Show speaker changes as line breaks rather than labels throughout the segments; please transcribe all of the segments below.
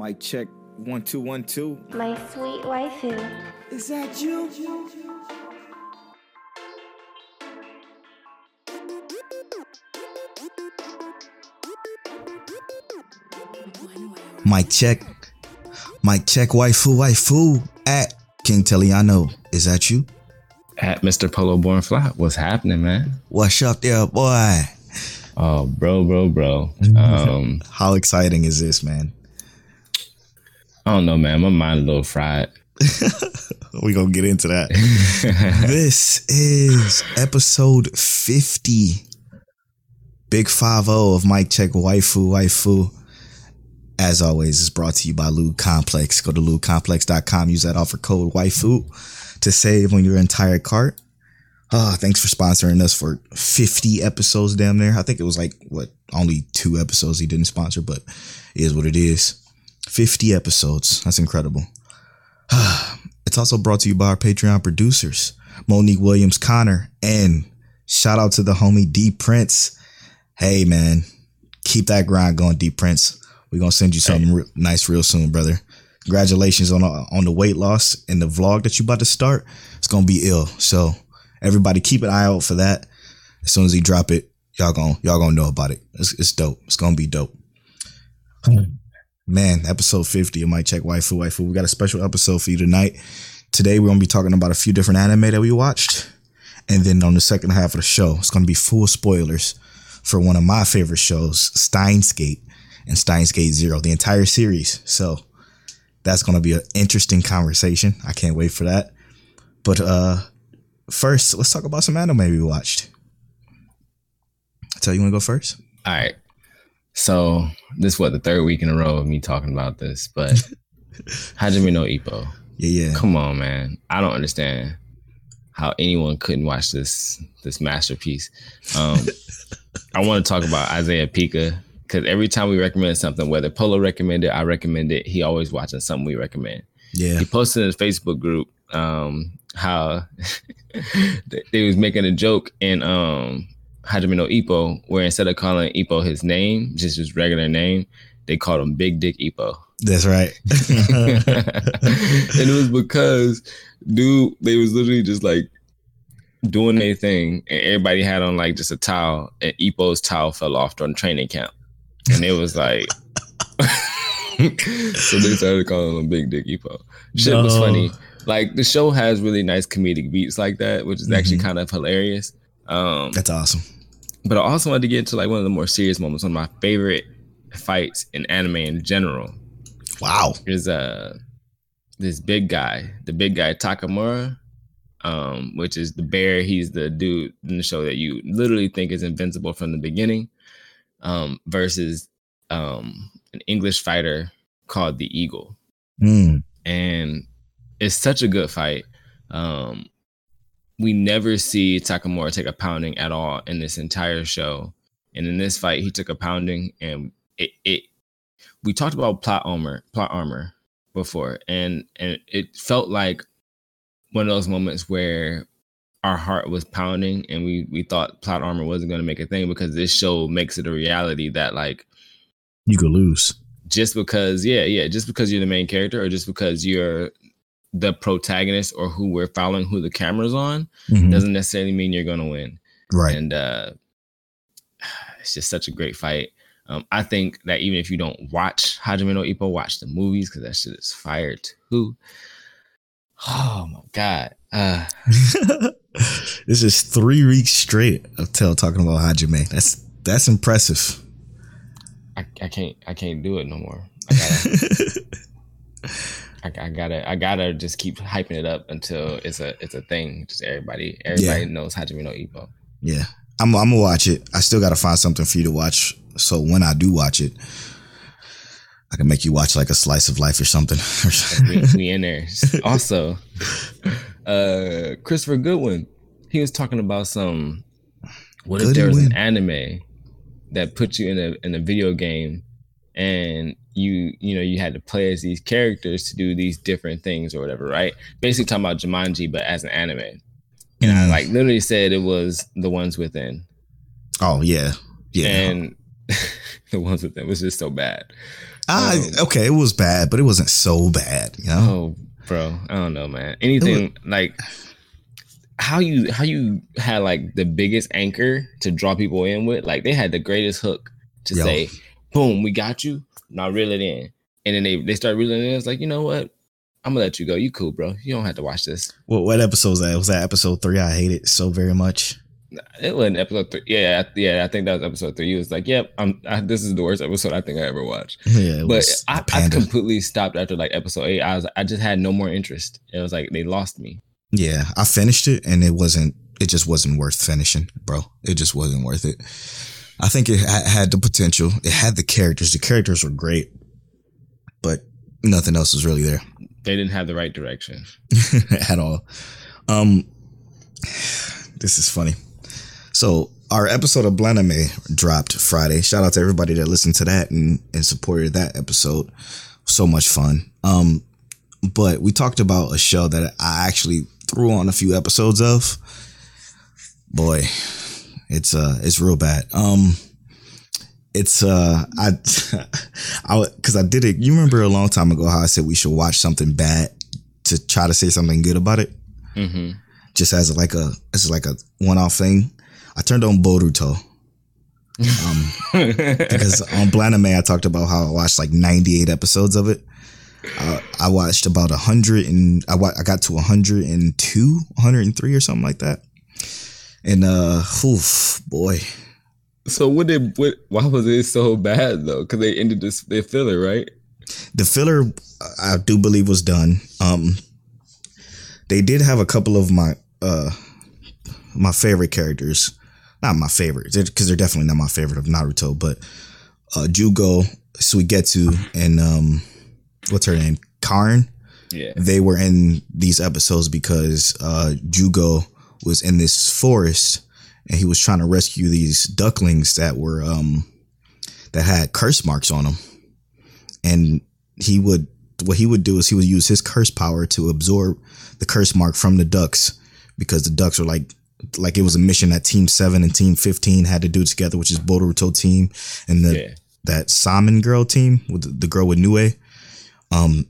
Mic check one two one two.
My sweet waifu.
Is that you?
Mic check. Mic check. Waifu, waifu. At King Teliano. Is that you?
At Mr. Polo Born Flat, what's happening, man?
What's up there, boy?
Oh, bro, bro, bro. Um,
How exciting is this, man?
I don't know, man. My mind a little fried.
we gonna get into that. this is episode 50. Big 5 of Mic Check Waifu Waifu. As always, is brought to you by Lube Complex. Go to lubecomplex.com, use that offer code waifu to save on your entire cart. Oh, thanks for sponsoring us for 50 episodes damn there. I think it was like what only two episodes he didn't sponsor, but is what it is. 50 episodes. That's incredible. It's also brought to you by our Patreon producers, Monique Williams Connor, and shout out to the homie D Prince. Hey man, keep that grind going, D Prince. We're gonna send you something re- nice real soon, brother. Congratulations on uh, on the weight loss and the vlog that you about to start. It's gonna be ill. So everybody keep an eye out for that. As soon as he drop it, y'all gonna y'all gonna know about it. It's, it's dope. It's gonna be dope. Man, episode 50 of Mic Check Waifu Waifu. We got a special episode for you tonight. Today we're gonna be talking about a few different anime that we watched. And then on the second half of the show, it's gonna be full spoilers for one of my favorite shows, Steins Gate and Steins Gate Zero, the entire series. So that's gonna be an interesting conversation. I can't wait for that. But uh first, let's talk about some anime we watched. Tell you wanna go first?
All right. So this what the third week in a row of me talking about this, but Hajime no Ippo.
Yeah, yeah.
Come on, man. I don't understand how anyone couldn't watch this this masterpiece. Um, I want to talk about Isaiah Pika because every time we recommend something, whether Polo recommended, I recommend it, he always watching something we recommend.
Yeah.
He posted in his Facebook group um, how they, they was making a joke and um, Hajime no Ippo where instead of calling Ippo his name, just his regular name, they called him Big Dick Ippo.
That's right.
and it was because dude they was literally just like doing their thing and everybody had on like just a towel and Ippo's towel fell off during training camp and it was like so they started calling him Big Dick Ippo. Shit was funny. Like the show has really nice comedic beats like that, which is actually
Mhm.
kind of hilarious. Um,
That's awesome.
But I also wanted to get into like one of the more serious moments, one of my favorite fights in anime in general
Wow.
is uh this big guy, the big guy Takamura, um, which is the bear. He's the dude in the show that you literally think is invincible from the beginning, um, versus um an English fighter called the Eagle,
Mm.
and it's such a good fight. Um, we never see Takamura take a pounding at all in this entire show, and in this fight, he took a pounding, and it it we talked about plot armor plot armor before and and it felt like one of those moments where our heart was pounding and we we thought plot armor wasn't going to make a thing because this show makes it a reality that like
You could lose.
just because yeah yeah just because you're the main character or just because you're the protagonist or who we're following who the camera's on
Mhm.
doesn't necessarily mean you're to win
Right.
and uh it's just such a great fight. Um, I think that even if you don't watch Hajime no Ippo, watch the movies because that shit is fire too. Oh my god! Uh,
this is three weeks straight of Tell talking about Hajime. That's that's impressive.
I, I can't I can't do it no more. I gotta, I, gotta I gotta just keep hyping it up until it's a it's a thing. Just everybody everybody knows Hajime no Ippo.
yeah. I'm I'm gonna watch it. I still gotta find something for you to watch. So when I do watch it, I can make you watch like a slice of life or something.
we, we in there. Also, uh, Christopher Goodwin, he was talking about some. What if there was an anime that put you in a in a video game, and you you know you had to play as these characters to do these different things or whatever, right? Basically talking about Jumanji, but as an anime. And I
Mm.
like literally said it was the ones within,
oh yeah. Yeah.
and the ones within was just so bad.
I,
Um,
okay, it was bad, but it wasn't so bad. You know,
Oh, bro, I don't know, man. Anything like how you how you had like the biggest anchor to draw people in with. Like they had the greatest hook to
Yo.
say, "Boom, we got you." Now reel it in, and then they they start reeling in. It's like you know what? I'm gonna let you go. You cool, bro. You don't have to watch this.
what, what episode was that? Was that episode three? I hate it so very much.
It wasn't episode three. Yeah, I- yeah. I think that was episode three. It was like, "Yep, I'm. I, this is the worst episode I think I ever watched."
Yeah,
but I, I completely stopped after like episode eight. I was I just had no more interest. It was like they lost me.
Yeah, I finished it and it wasn't. It just wasn't worth finishing, bro. It just wasn't worth it. I think it ha- had the potential. It had the characters. The characters were great, but nothing else was really there
They didn't have the right direction.
at all. Um, this is funny. So our episode of Blaname dropped Friday. Shout out to everybody that listened to that and and supported that episode. So much fun. Um, but we talked about a show that I actually threw on a few episodes of. Boy, it's uh, it's real bad. Um, it's uh, I, I because I did it. You remember a long time ago how I said we should watch something bad to try to say something good about it,
Mm-hmm.
just as like a as like a one off thing. I turned on Boruto. Um, because on Blaname I talked about how I watched like 98 episodes of it. Uh, I watched about 100 and I, wa- I got to 102, 103 or something like that. And uh, oof, boy,
so what did what? Why was it so bad though? Because they ended this their filler, right?
the filler I do believe was done. Um, they did have a couple of my uh my favorite characters, not my favorites because they're definitely not my favorite of Naruto, but uh Jugo, Suigetsu, and um what's her name, Karin.
Yeah.
They were in these episodes because uh Jugo was in this forest and he was trying to rescue these ducklings that were um that had curse marks on them and he would what he would do is he would use his curse power to absorb the curse mark from the ducks because the ducks were like like it was a mission that team 7 and team 15 had to do together which is Boruto team and the
Yeah.
that Salmon girl team with the, the girl with Nue. Um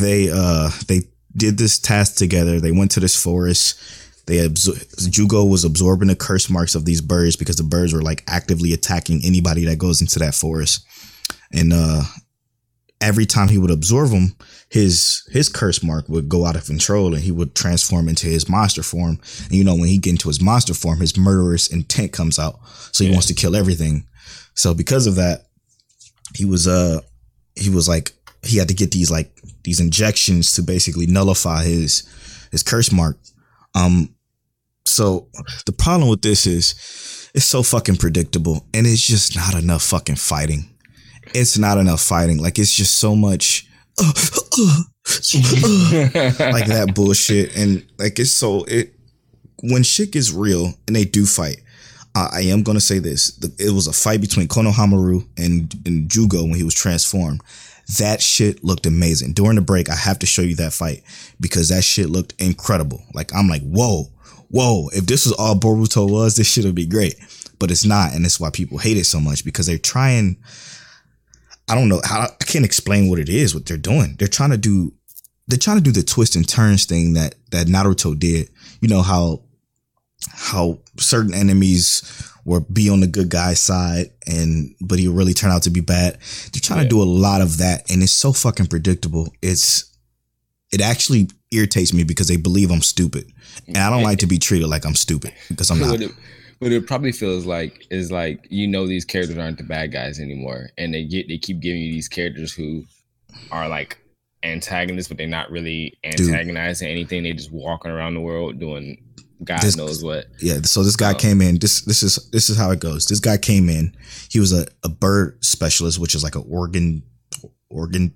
they uh they did this task together. They went to this forest they absor- Jugo was absorbing the curse marks of these birds because the birds were like actively attacking anybody that goes into that forest. And uh every time he would absorb them his his curse mark would go out of control and he would transform into his monster form. And you know when he get into his monster form his murderous intent comes out. So he
Yeah.
wants to kill everything. So because of that he was uh he was like he had to get these like these injections to basically nullify his his curse mark. Um so the problem with this is it's so fucking predictable and it's just not enough fucking fighting it's not enough fighting. Like it's just so much uh, uh, uh, like that bullshit, and like it's so it when shit gets real and they do fight. I am gonna say this: it was a fight between Konohamaru and and Jugo when he was transformed. That shit looked amazing. During the break, I have to show you that fight because that shit looked incredible. Like I'm like, whoa, whoa! If this was all Boruto was, this shit would be great. But it's not, and that's why people hate it so much because they're trying. I don't know how I can't explain what it is what they're doing. They're trying to do they're trying to do the twist and turns thing that that Naruto did. You know how how certain enemies were be on the good guy's side and but he really turned out to be bad. They're trying
Yeah.
to do a lot of that and it's so fucking predictable. It's it actually irritates me because they believe I'm stupid. And I don't like to be treated like I'm stupid because I'm not.
what, it, probably feels like is like you know these characters aren't the bad guys anymore, and they get they keep giving you these characters who are like antagonists, but they're not really antagonizing anything. They're just walking around the world doing God
This-
knows what.
Yeah, so this guy
Oh.
came in. This this is this is how it goes. This guy came in. He was a, a bird specialist, which is like an organ organ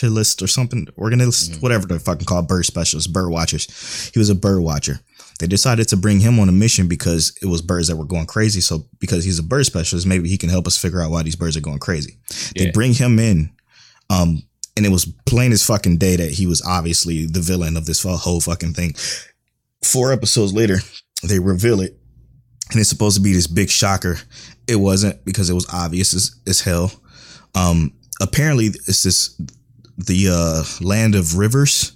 chillist or something, organist,
Mhm.
whatever they're fucking called, bird specialist, bird watchers. He was a bird watcher. They decided to bring him on a mission because it was birds that were going crazy. So because he's a bird specialist, maybe he can help us figure out why these birds are going crazy. They bring him in, um, and it was plain as fucking day that he was obviously the villain of this whole fucking thing. Four episodes later, they reveal it, and it's supposed to be this big shocker. It wasn't because it was obvious as, as hell. Um, apparently, it's this the uh, land of rivers.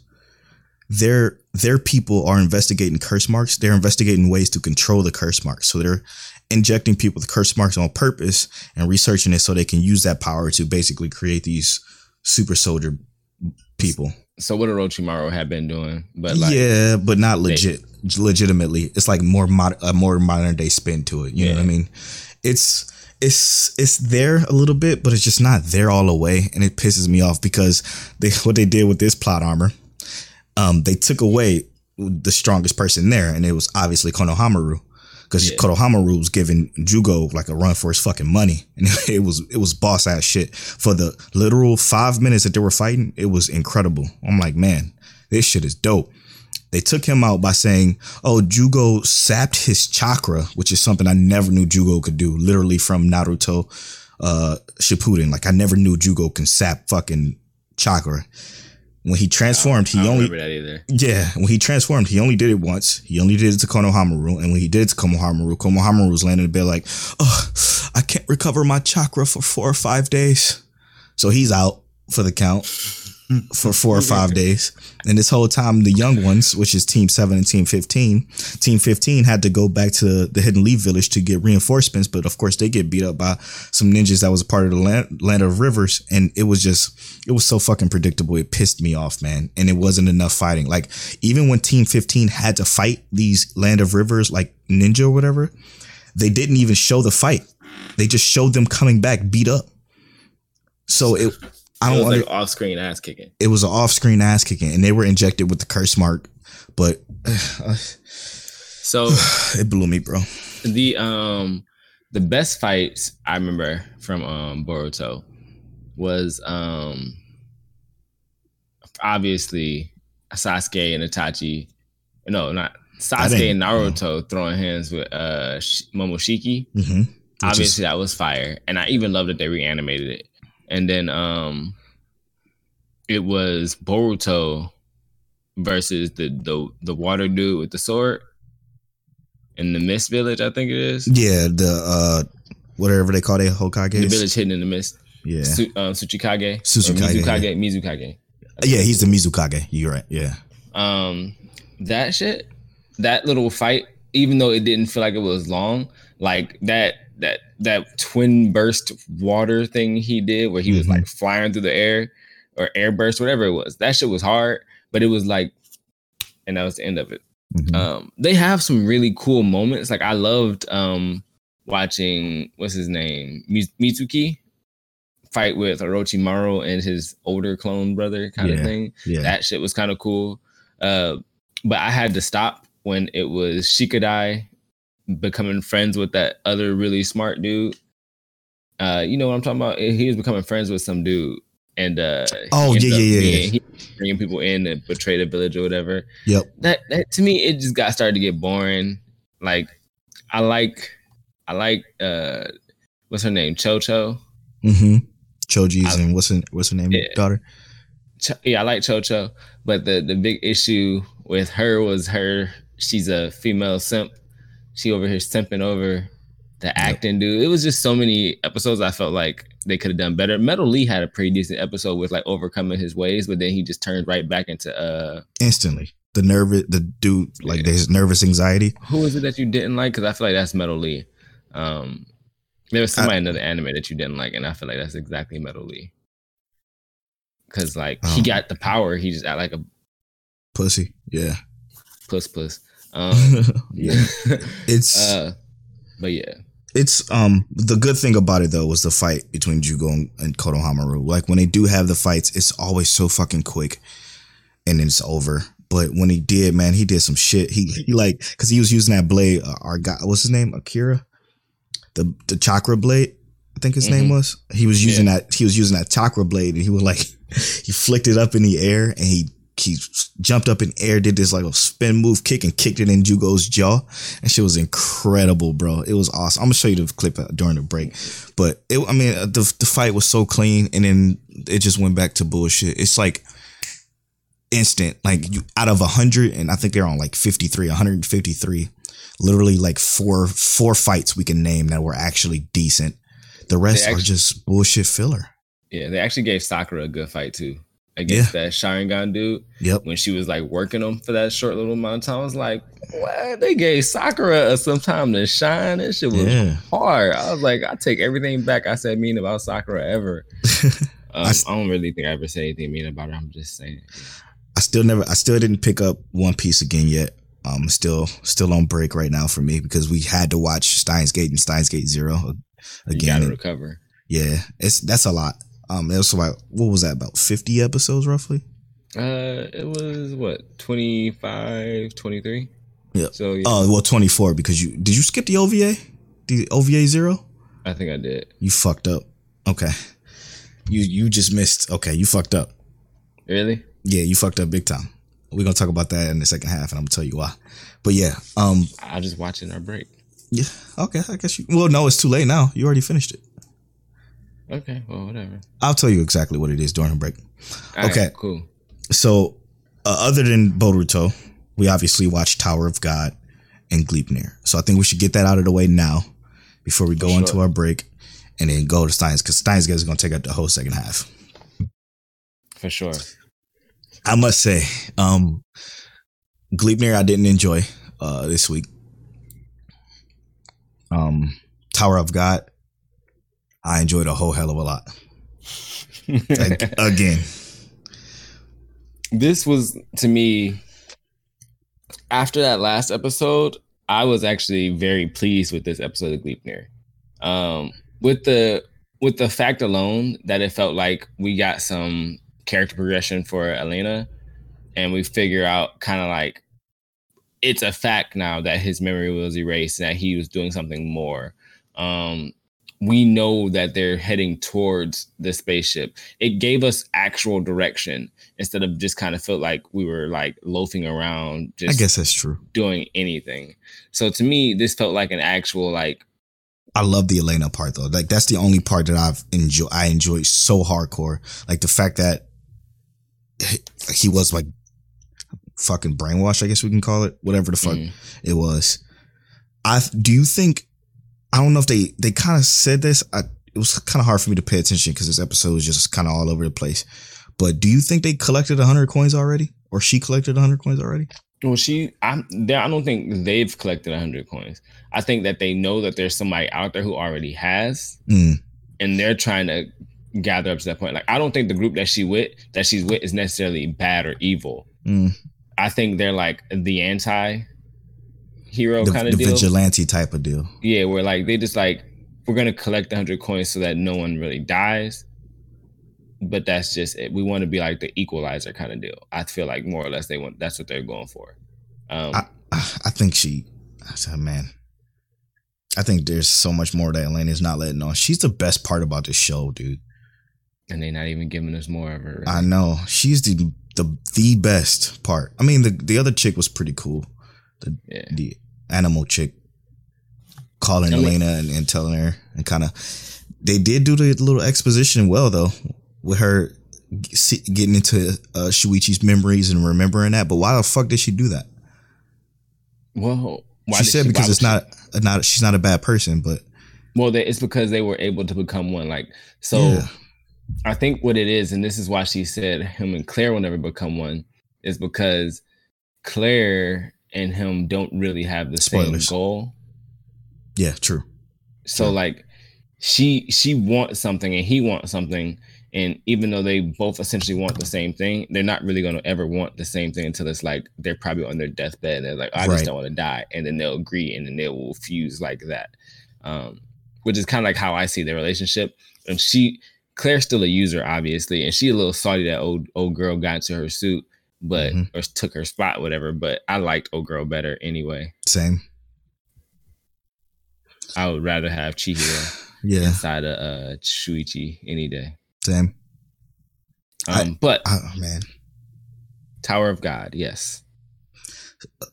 Their their people are investigating curse marks. They're investigating ways to control the curse marks. So they're injecting people with curse marks on purpose and researching it so they can use that power to basically create these super soldier people.
So what Orochimaru had been doing, but like
yeah, but not legit, legitimately. It's like more mod- a more modern day spin to it. You know what I mean? It's it's it's there a little bit, but it's just not there all the way, and it pisses me off because they what they did with this plot armor, um, they took away the strongest person there, and it was obviously Konohamaru. Because
Yeah.
Konohamaru was giving Jugo like a run for his fucking money, and it was it was boss ass shit for the literal five minutes that they were fighting. It was incredible. I'm like, man, this shit is dope. They took him out by saying, "Oh, Jugo sapped his chakra, which is something I never knew Jugo could do. Literally from Naruto, uh, Shippuden. Like I never knew Jugo can sap fucking chakra. When he transformed, he only
remember that either.
yeah, when he transformed, he only did it once. He only did it to Konohamaru, and when he did it to Konohamaru, Konohamaru was laying in the bed like, "Oh, I can't recover my chakra for four or five days." So he's out for the count for four or five days. And this whole time, the young ones, which is Team Seven and Team Fifteen, Team Fifteen had to go back to the Hidden Leaf Village to get reinforcements, but of course they get beat up by some ninjas that was a part of the land, land of rivers, and it was just it was so fucking predictable. It pissed me off, man. And it wasn't enough fighting. Like even when Team 15 had to fight these Land of Rivers like ninja or whatever, they didn't even show the fight. They just showed them coming back beat up. So it I don't
was
under,
like off screen ass kicking.
it was an off-screen ass kicking and they were injected with the curse mark, but
So
it blew me, bro.
the um the best fights I remember from um Boruto was um obviously Sasuke and Itachi. No, not Sasuke and Naruto throwing hands with uh Sh- Momoshiki.
hmm
Obviously that was fire. And I even love that they reanimated it. And then um it was Boruto versus the the the water dude with the sword in the mist village, I think it is.
yeah, the uh whatever they call it, Hokage.
The village hidden in the mist.
Yeah.
Su- um, Tsuchikage.
Tsuchikage,
Mizukage. Mizukage.
Yeah, he's the Mizukage. You're right. Yeah.
Um, that shit, that little fight, even though it didn't feel like it was long, like that that that twin burst water thing he did, where he was
Mhm.
like flying through the air or air burst, whatever it was. That shit was hard, but it was like, and that was the end of it.
Mhm.
Um, they have some really cool moments. Like I loved um watching what's his name Mi- Mitsuki fight with Orochimaru and his older clone brother kind of thing.
yeah.
That shit was kind of cool. Uh, but I had to stop when it was Shikadai becoming friends with that other really smart dude. Uh, you know what I'm talking about? He was becoming friends with some dude, and uh,
Oh, yeah, yeah, yeah,
being-. Bringing people in and betray the village or whatever.
Yep.
That that to me, it just got started to get boring. Like, I like, I like, uh, what's her name? Chocho.
Mm-hmm. Choji's
I-
and what's her what's her name?
Yeah.
Daughter.
Cho- yeah, I like Chocho, but the the big issue with her was her. She's a female simp. She over here simping over the acting dude. It was just so many episodes. I felt like they could have done better. Metal Lee had a pretty decent episode with like overcoming his ways, but then he just turned right back into uh.
Instantly. The nervous the dude like
Yeah.
his nervous anxiety.
Who is it that you didn't like? Because I feel like that's Metal Lee. Um, there was somebody in another anime that you didn't like, and I feel like that's exactly Metal Lee. Because like he
Um,
got the power, he just act like a
Pussy. Yeah.
puss puss. Um,
yeah. It's
uh, but yeah,
it's um the good thing about it though was the fight between Jugo and, and Konohamaru. Like when they do have the fights, it's always so fucking quick, and it's over. But when he did, man, he did some shit. He he like because he was using that blade. Uh, our guy, what's his name? Akira, the the chakra blade. I think his name
Mhm.
was. He was using that. He was using that chakra blade, and he was like, he flicked it up in the air, and he he jumped up in air, did this like a spin move kick, and kicked it in Jugo's jaw. And she was incredible, bro. It was awesome. I'm gonna show you the clip uh, during the break, but it, I mean, uh, the the fight was so clean, and then it just went back to bullshit. It's like instant, like you out of hundred, and I think they're on like 53, 153. Literally, like four four fights we can name that were actually decent. The rest
They
are just bullshit filler.
Yeah, they actually gave Sakura a good fight too against that Sharingan dude.
Yep.
When she was like working him for that short little amount of time, I was like, what? They gave Sakura some time to shine. That shit was
Yeah.
hard. I was like, I take everything back I said mean about Sakura ever. Um,
I
I,
s-
don't really think I ever said anything mean about her. I'm just saying.
I still never I still didn't pick up One Piece again yet. Um still still on break right now for me because we had to watch Steins Gate and Steins Gate Zero
You
again.
gotta
And,
recover.
yeah, it's that's a lot. Um it was like what was that about 50 episodes roughly?
Uh, it was what 25, 23?
Yep.
So yeah,
Oh, well 24 because you did you skip the OVA? The OVA 0?
I think I did.
You fucked up. Okay. You you just missed. Okay, you fucked up.
Really?
Yeah, you fucked up big time. We're gonna talk about that in the second half, and I'm gonna tell you why. But yeah, um,
I'll just watch it in our break.
yeah, okay, I guess you. Well, no, it's too late now. You already finished it.
Okay, well, whatever.
I'll tell you exactly what it is during the break.
All right,
Okay.
cool.
So, uh, other than Boruto, we obviously watched Tower of God and Gleipnir. So I think we should get that out of the way now before we go
For
into our break, and then go to Steins because Steins Gate is gonna take up the whole second half.
For sure.
I must say, um, Gleipnir I didn't enjoy uh, this week. Um, Tower of God, I enjoyed a whole hell of a lot. Like, again,
this was to me after that last episode i was actually very pleased with this episode of gleipnir um with the with the fact alone that it felt like we got some character progression for elena and we figure out kind of like it's a fact now that his memory was erased and that he was doing something more. Um we know that they're heading towards the spaceship it gave us actual direction instead of just kind of felt like we were like loafing around Just I
guess that's true.
doing anything so to me this felt like an actual like
I love the Elena part though. Like that's the only part that I've enjoyed. I enjoyed so hardcore. Like the fact that he- he was like fucking brainwashed. I guess we can call it whatever the fuck
mhm.
it was. I do you think? I don't know if they they kind of said this. I, it was kind of hard for me to pay attention because this episode was just kind of all over the place. But do you think they collected hundred coins already, or she collected hundred coins already?
well she i'm there i don't think they've collected 100 coins i think that they know that there's somebody out there who already has
Mm,
and they're trying to gather up to that point like i don't think the group that she with that she's with is necessarily bad or evil
mm.
i think they're like the anti hero kind of deal
vigilante type of deal.
Yeah, where like they just like we're gonna collect the hundred coins so that no one really dies. But that's just it. We want to be like the equalizer kind of deal. I feel like more or less they want that's what they're going for. Um,
I, I think she. I said, man. I think there's so much more that Elena's not letting on. She's the best part about this show, dude.
and they're not even giving us more of her.
I know she's the the the best part. I mean, the the other chick was pretty cool. The
Yeah.
the animal chick calling
I mean-
Elena and, and telling her and kind of they did do the little exposition well though with her getting into uh, Shuichi's memories and remembering that. But why the fuck did she do that?
Well, why
she said
why
because it's
she-
not not she's not a bad person, but
Well, they, it's because they were able to become one. Like so,
Yeah.
I think what it is, and this is why she said him and Claire will never become one, is because Claire and him don't really have the
Spoilers.
same goal.
yeah, true.
So
Sure.
like she she wants something and he wants something and even though they both essentially want the same thing, they're not really going to ever want the same thing until it's like they're probably on their deathbed. They're like, I
Right.
just don't want to die, and then they'll agree, and then they will fuse like that. Um, which is kind of like how I see their relationship. And she, Claire's still a user, obviously, and she a little salty that old old girl got into her suit, but
Mhm.
or took her spot, whatever. But I liked old girl better anyway.
Same.
I would rather have Chihiro
Yeah,
inside of uh Shuichi any day.
same. I-
Um, but
Oh man,
Tower of God, yes.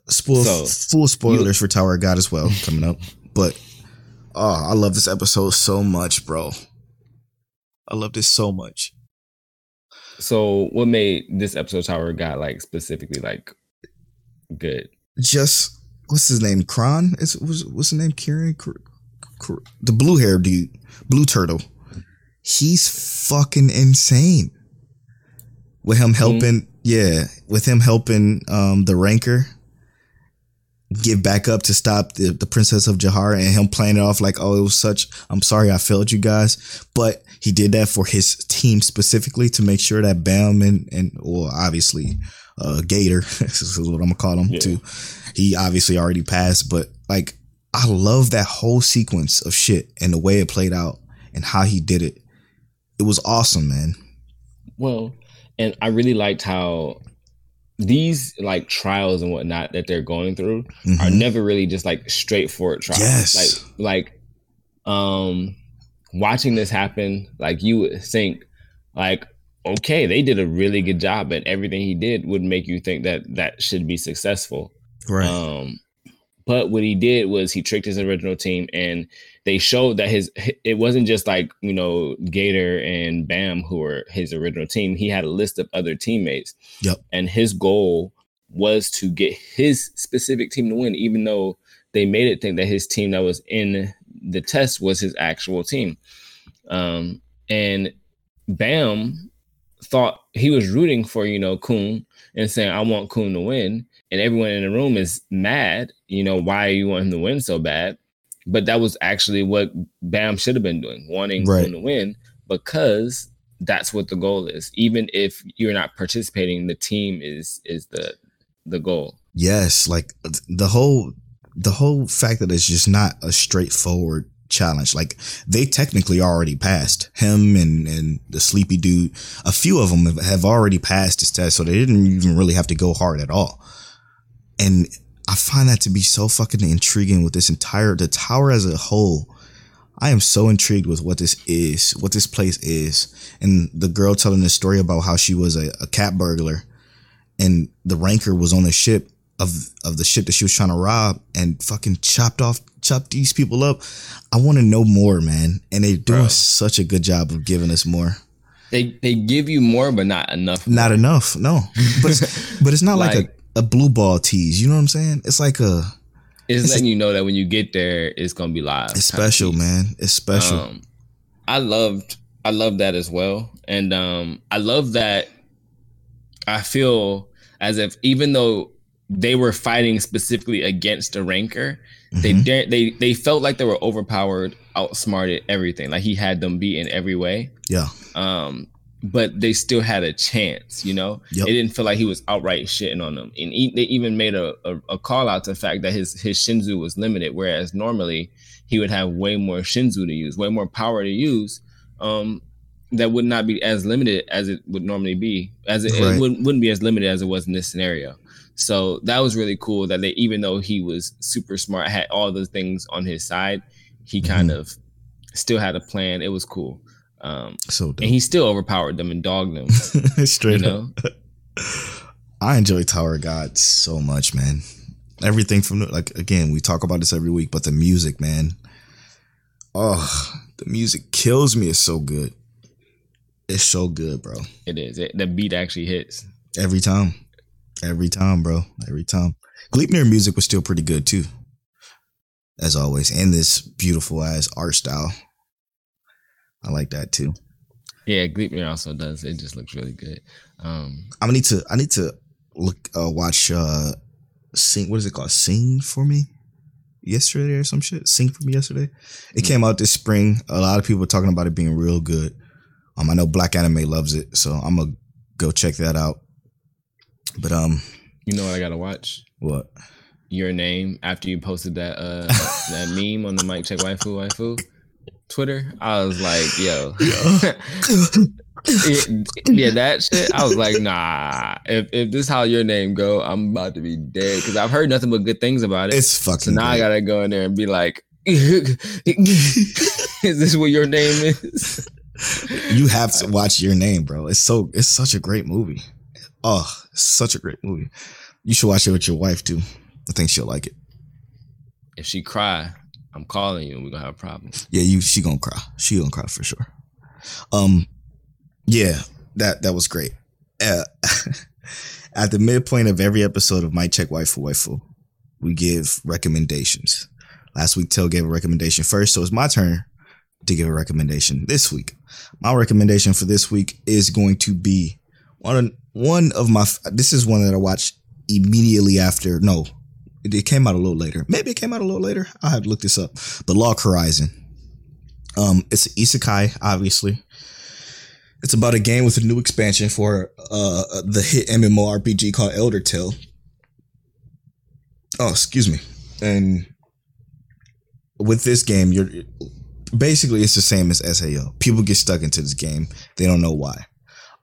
spoil
So,
full spoilers for Tower of God as well coming up. But oh, I love this episode so much, bro. I love this so much.
So what made this episode Tower got like specifically like good?
Just what's his name? Kron? Is was what's his name? Kieran? The blue hair dude, blue turtle. he's fucking insane. With him helping, yeah, with him helping um the ranker get back up to stop the, the princess of Jahad and him playing it off like, oh, it was such, I'm sorry I failed you guys. But he did that for his team specifically to make sure that Bam and, and well, obviously, uh, Gator, this is what I'm gonna call him
Yeah.
too. He obviously already passed, but like, I love that whole sequence of shit and the way it played out and how he did it. It was awesome, man.
Well, and I really liked how these like trials and whatnot that they're going through are
Mhm.
never really just like straightforward trials.
Yes.
Like like um watching this happen, like you would think like okay, they did a really good job and everything he did would make you think that that should be successful.
Right.
Um, but what he did was he tricked his original team, and they showed that his it wasn't just like you know Gator and Bam who were his original team. He had a list of other teammates.
Yep.
And his goal was to get his specific team to win, even though they made it think that his team that was in the test was his actual team. Um, and Bam thought he was rooting for you know Kuhn and saying I want Kuhn to win, and everyone in the room is mad. You know why are you want him to win so bad? But that was actually what Bam should have been doing, wanting
Right.
To win because that's what the goal is. Even if you're not participating, the team is is the the goal.
Yes, like the whole the whole fact that it's just not a straightforward challenge. Like they technically already passed him and and the sleepy dude. A few of them have, have already passed this test, so they didn't even really have to go hard at all. And I find that to be so fucking intriguing with this entire the tower as a whole. I am so intrigued with what this is, what this place is, and the girl telling the story about how she was a, a cat burglar and the ranker was on the ship of of the ship that she was trying to rob and fucking chopped off chopped these people up. I want to know more, man. And they're doing
Bro.
such a good job of giving us more.
They they give you more, but not enough.
Not enough, no. But it's, but it's not like,
Like-
a, a blue ball tease. You know what I'm saying? It's like a
It's,
It's
letting you know that when you get there, it's gonna be live.
it's special, man. It's special.
Um, I loved I love that as well, and um, I love that. I feel as if even though they were fighting specifically against a ranker, they
Mhm.
dared they they felt like they were overpowered, outsmarted, everything. Like he had them beat in every way.
yeah,
Um, but they still had a chance, you know.
Yep.
It didn't feel like he was outright shitting on them, and e- they even made a, a, a call out to the fact that his his Shinsu was limited, whereas normally he would have way more Shinsu to use, way more power to use. Um, that would not be as limited as it would normally be, as it,
Right.
it wouldn't, wouldn't be as limited as it was in this scenario. So that was really cool that they, even though he was super smart, had all the things on his side, he kind
Mm-hmm.
of still had a plan. It was cool. Um,
so dope.
and he still overpowered them and dogged them.
Straight
You
up. I enjoy Tower of God so much, man. Everything from the, like again, we talk about this every week, but the music, man. Oh, the music kills me. It's so good. It's so good, bro.
it is. It, the beat actually hits.
Every time. Every time, bro. Every time. Gleipnir music was still pretty good too. As always. And this beautiful ass art style. I like that too.
Yeah, Gleipnir also does. It just looks really good. Um,
I'm gonna need to I need to look uh watch uh sing what is it called? Sing for me? Yesterday or some shit? Sing for me yesterday. It
Mm.
came out this spring. A lot of people are talking about it being real good. Um I know Black Anime loves it, so I'm gonna go check that out. But um
you know what I gotta watch?
what?
Your name after you posted that uh that meme on the mic check waifu waifu Twitter. I was like, yo. yeah, yeah, that shit. I was like, nah. If if this how your name go, I'm about to be dead because I've heard nothing but good things about it.
It's fucking
so now I gotta go in there and be like, is this what your name is?
you have to watch your name, bro. It's so it's such a great movie. Oh, such a great movie. You should watch it with your wife too. I think she'll like it.
If she cry, I'm calling you and we're gonna have a problem.
Yeah, you she gonna cry. She gonna cry for sure. Um yeah, that that was great. Uh, at the midpoint of every episode of Mic Check Waifu Waifu, we give recommendations. Last week Till gave a recommendation first, so it's my turn to give a recommendation this week. My recommendation for this week is going to be one of, one of my. This is one that I watched immediately after. No, it, came out a little later. Maybe it came out a little later. I have to look this up. But Log Horizon. Um, it's isekai, obviously. It's about a game with a new expansion for uh the hit MMORPG called Elder Tale. Oh, excuse me. And with this game, you're basically it's the same as SAO. People get stuck into this game. They don't know why.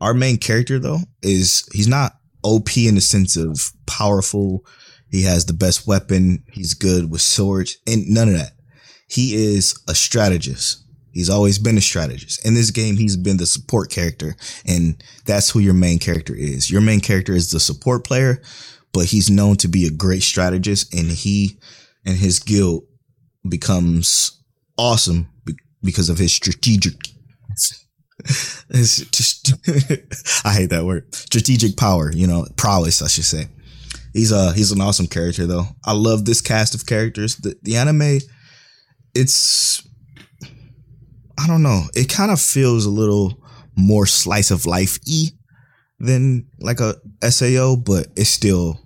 Our main character though is he's not OP in the sense of powerful. He has the best weapon. He's good with swords and none of that. He is a strategist. He's always been a strategist. In this game, he's been the support character, and that's who your main character is. Your main character is the support player, but he's known to be a great strategist, and he and his guild becomes awesome be- because of his strategic. I hate that word. Strategic power, you know, prowess, I should say. He's a he's an awesome character though. I love this cast of characters. The the anime, it's I don't know. It kind of feels a little more slice of life y than like a SAO, but it still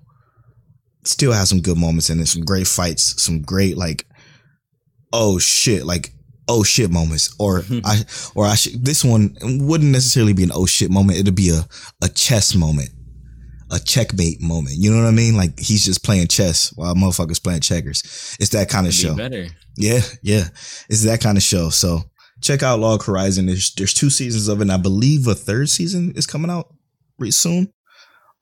still has some good moments in it. Some great fights, some great like oh shit, like oh shit moments. Or I or I should this one wouldn't necessarily be an oh shit moment. It'd be a a chess moment. A checkmate moment. You know what I mean? Like he's just playing chess while motherfuckers playing checkers. It's that kind of
Be
show.
better.
Yeah, yeah. It's that kind of show. So check out Log Horizon. There's there's two seasons of it. And I believe a third season is coming out pretty soon.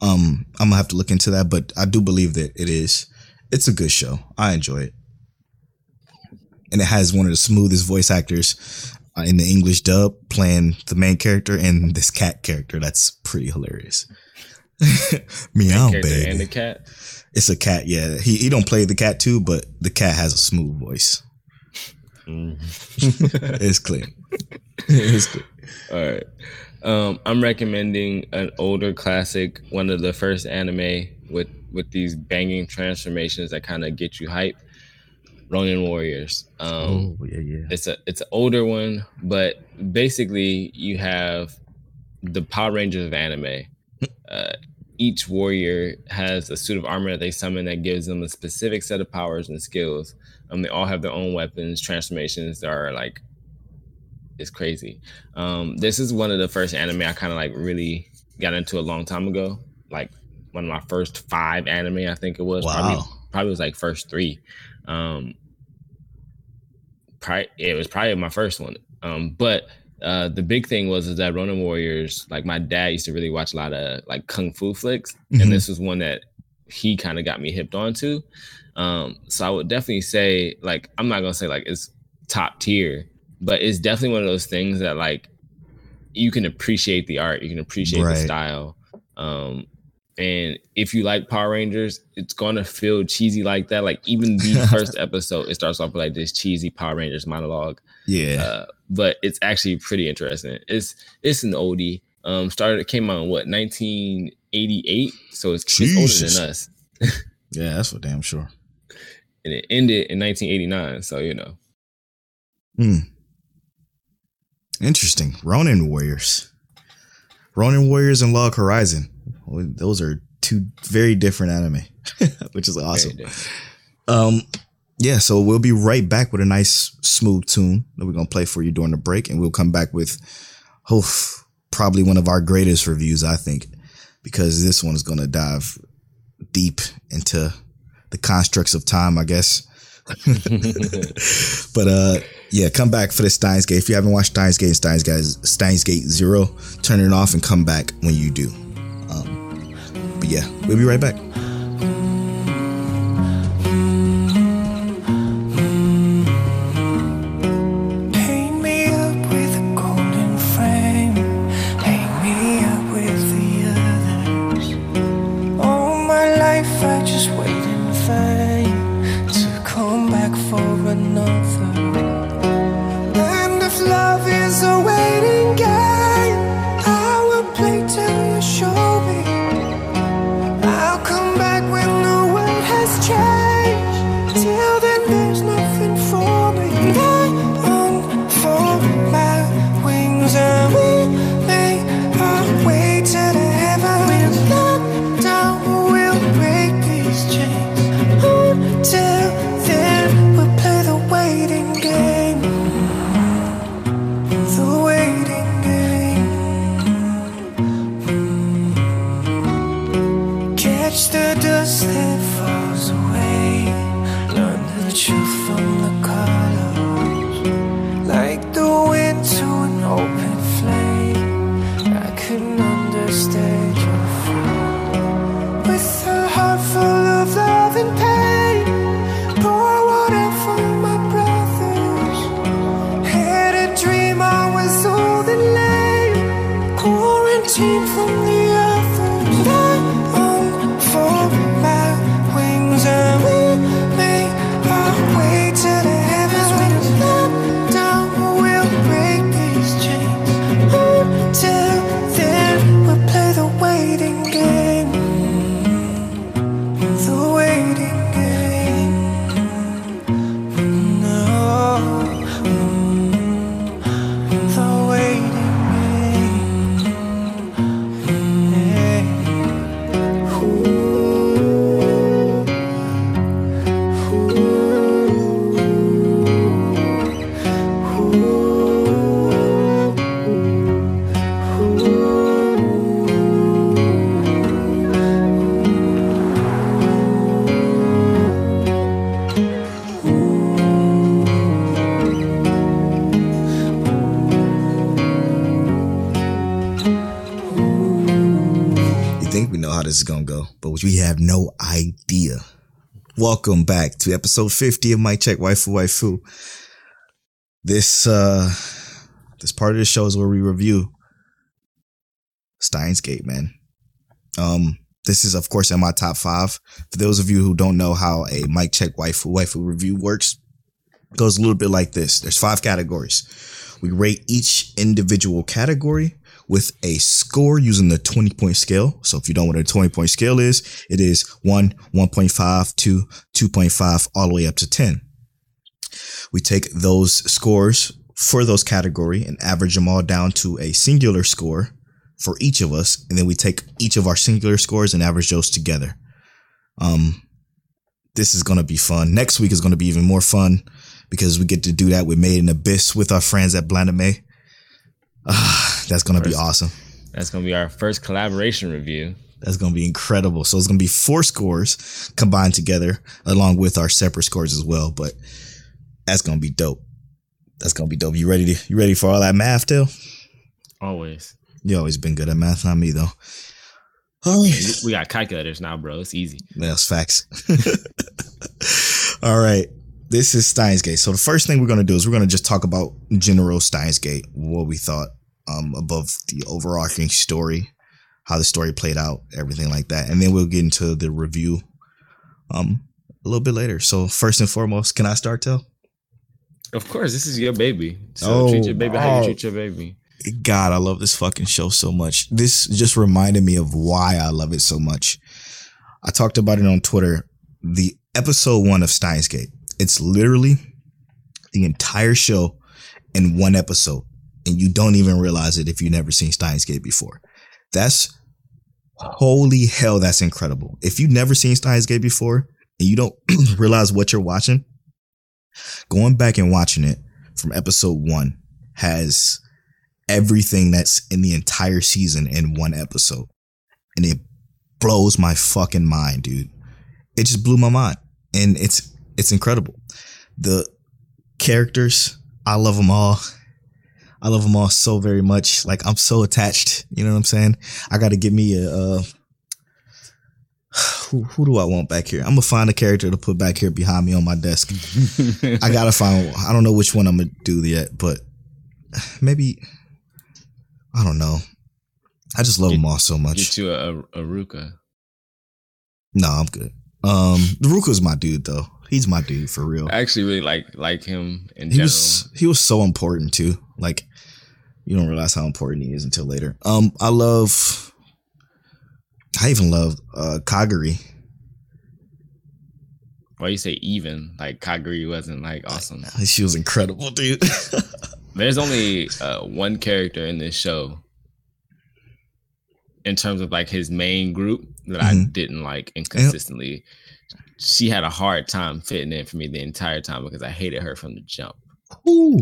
Um, I'm gonna have to look into that, but I do believe that it is. It's a good show. I enjoy it, and it has one of the smoothest voice actors uh, in the English dub playing the main character and this cat character. That's pretty hilarious. Meow, baby.
and the cat.
it's a cat. Yeah, he he don't play the cat too, but the cat has a smooth voice.
Mm.
it's clear. it's clear.
All right. Um, I'm recommending an older classic, one of the first anime with with these banging transformations that kind of get you hype. Ronin Warriors. Um,
oh yeah, yeah.
it's a it's an older one, but basically you have the Power Rangers of anime. Uh, each warrior has a suit of armor that they summon that gives them a specific set of powers and skills. Um, they all have their own weapons, transformations that are like it's crazy. Um, this is one of the first anime I kind of like really got into a long time ago. Like one of my first five anime, I think it was. Probably,
Wow.
probably was like first three. Um, pri- it was probably my first one. Um, but uh, the big thing was is that Ronin Warriors, like my dad used to really watch a lot of like kung fu flicks,
Mhm.
and this was one that he kind of got me hipped onto. Um, so I would definitely say, like, I'm not gonna say like it's top tier, but it's definitely one of those things that like you can appreciate the art, you can appreciate
Right.
the style. Um, and if you like Power Rangers, it's gonna feel cheesy like that. Like even the first episode, it starts off with like this cheesy Power Rangers monologue.
Yeah.
Uh, but it's actually pretty interesting. It's it's an oldie. Um, started it came out in what 1988, so it's, it's older than us,
yeah, that's for damn sure.
and it ended in 1989. So you know,
Hmm. Interesting. Ronin Warriors. Ronin Warriors and Log Horizon. Those are two very different anime, which is awesome. Um, yeah, so we'll be right back with a nice smooth tune that we're gonna play for you during the break, and we'll come back with, oh, probably one of our greatest reviews, I think, because this one is gonna dive deep into the constructs of time, I guess. but uh, yeah, come back for the Steins Gate. If you haven't watched Steins Gate, Steins Gate, Steins Gate Zero, turn it off and come back when you do. Um, but yeah, we'll be right back. Have no idea. Welcome back to episode 50 of Mic Check Waifu Waifu. This uh this part of the show is where we review Steins Gate, man. Um this is of course in my top five. For those of you who don't know how a Mic Check Waifu Waifu review works, it goes a little bit like this. There's five categories. We rate each individual category with a score using the 20 point scale. So if you don't know what a 20 point scale is, it is 1, 1.5, 2, 2.5, all the way up to 10. We take those scores for those category and average them all down to a singular score for each of us. And then we take each of our singular scores and average those together. Um, this is going to be fun. Next week is going to be even more fun because we get to do that with Made in Abyss with our friends at Blanda May. Ah, that's gonna be awesome.
That's gonna be our first collaboration review.
That's gonna be incredible. So it's gonna be four scores combined together, along with our separate scores as well. But that's gonna be dope. That's gonna be dope. You ready to you ready for all that math, Till?
Always.
You always been good at math, not me though. Oh,
We got calculators now, bro. It's easy.
That's facts. All right. This is Steins Gate. So the first thing we're gonna do is we're gonna just talk about general Steins Gate, what we thought um above the overarching story, how the story played out, everything like that. And then we'll get into the review um a little bit later. So first and foremost, can I start Tell?
Of course, this is your baby. So
Oh,
treat your baby how you treat your baby.
God, I love this fucking show so much. This just reminded me of why I love it so much. I talked about it on Twitter. The episode one of Steins Gate. It's literally the entire show in one episode. And you don't even realize it if you've never seen Steins Gate before. That's holy hell, that's incredible. If you've never seen Steins Gate before and you don't realize what you're watching, going back and watching it from episode one has everything that's in the entire season in one episode. And it blows my fucking mind, dude. It just blew my mind. And it's it's incredible. The characters, I love them all. I love them all so very much. Like I'm so attached. You know what I'm saying? I got to get me a. Uh, who, who do I want back here? I'm gonna find a character to put back here behind me on my desk. I gotta find. I don't know which one I'm gonna do yet, but maybe I don't know. I just love
Get-
them all so much.
Get you a, a, a Ruka.
No, I'm good. Um, Ruka's my dude though. He's my dude for real.
I actually really like like him in
He
general.
was he was so important too. Like you don't realize how important he is until later. Um, I love. I even love uh Kagari.
Why you say even? Like Kagari wasn't like awesome.
She was incredible, dude.
There's only uh, one character in this show in terms of like his main group that I
Mhm.
didn't like inconsistently. She had a hard time fitting in for me the entire time because I hated her from the jump.
Ooh.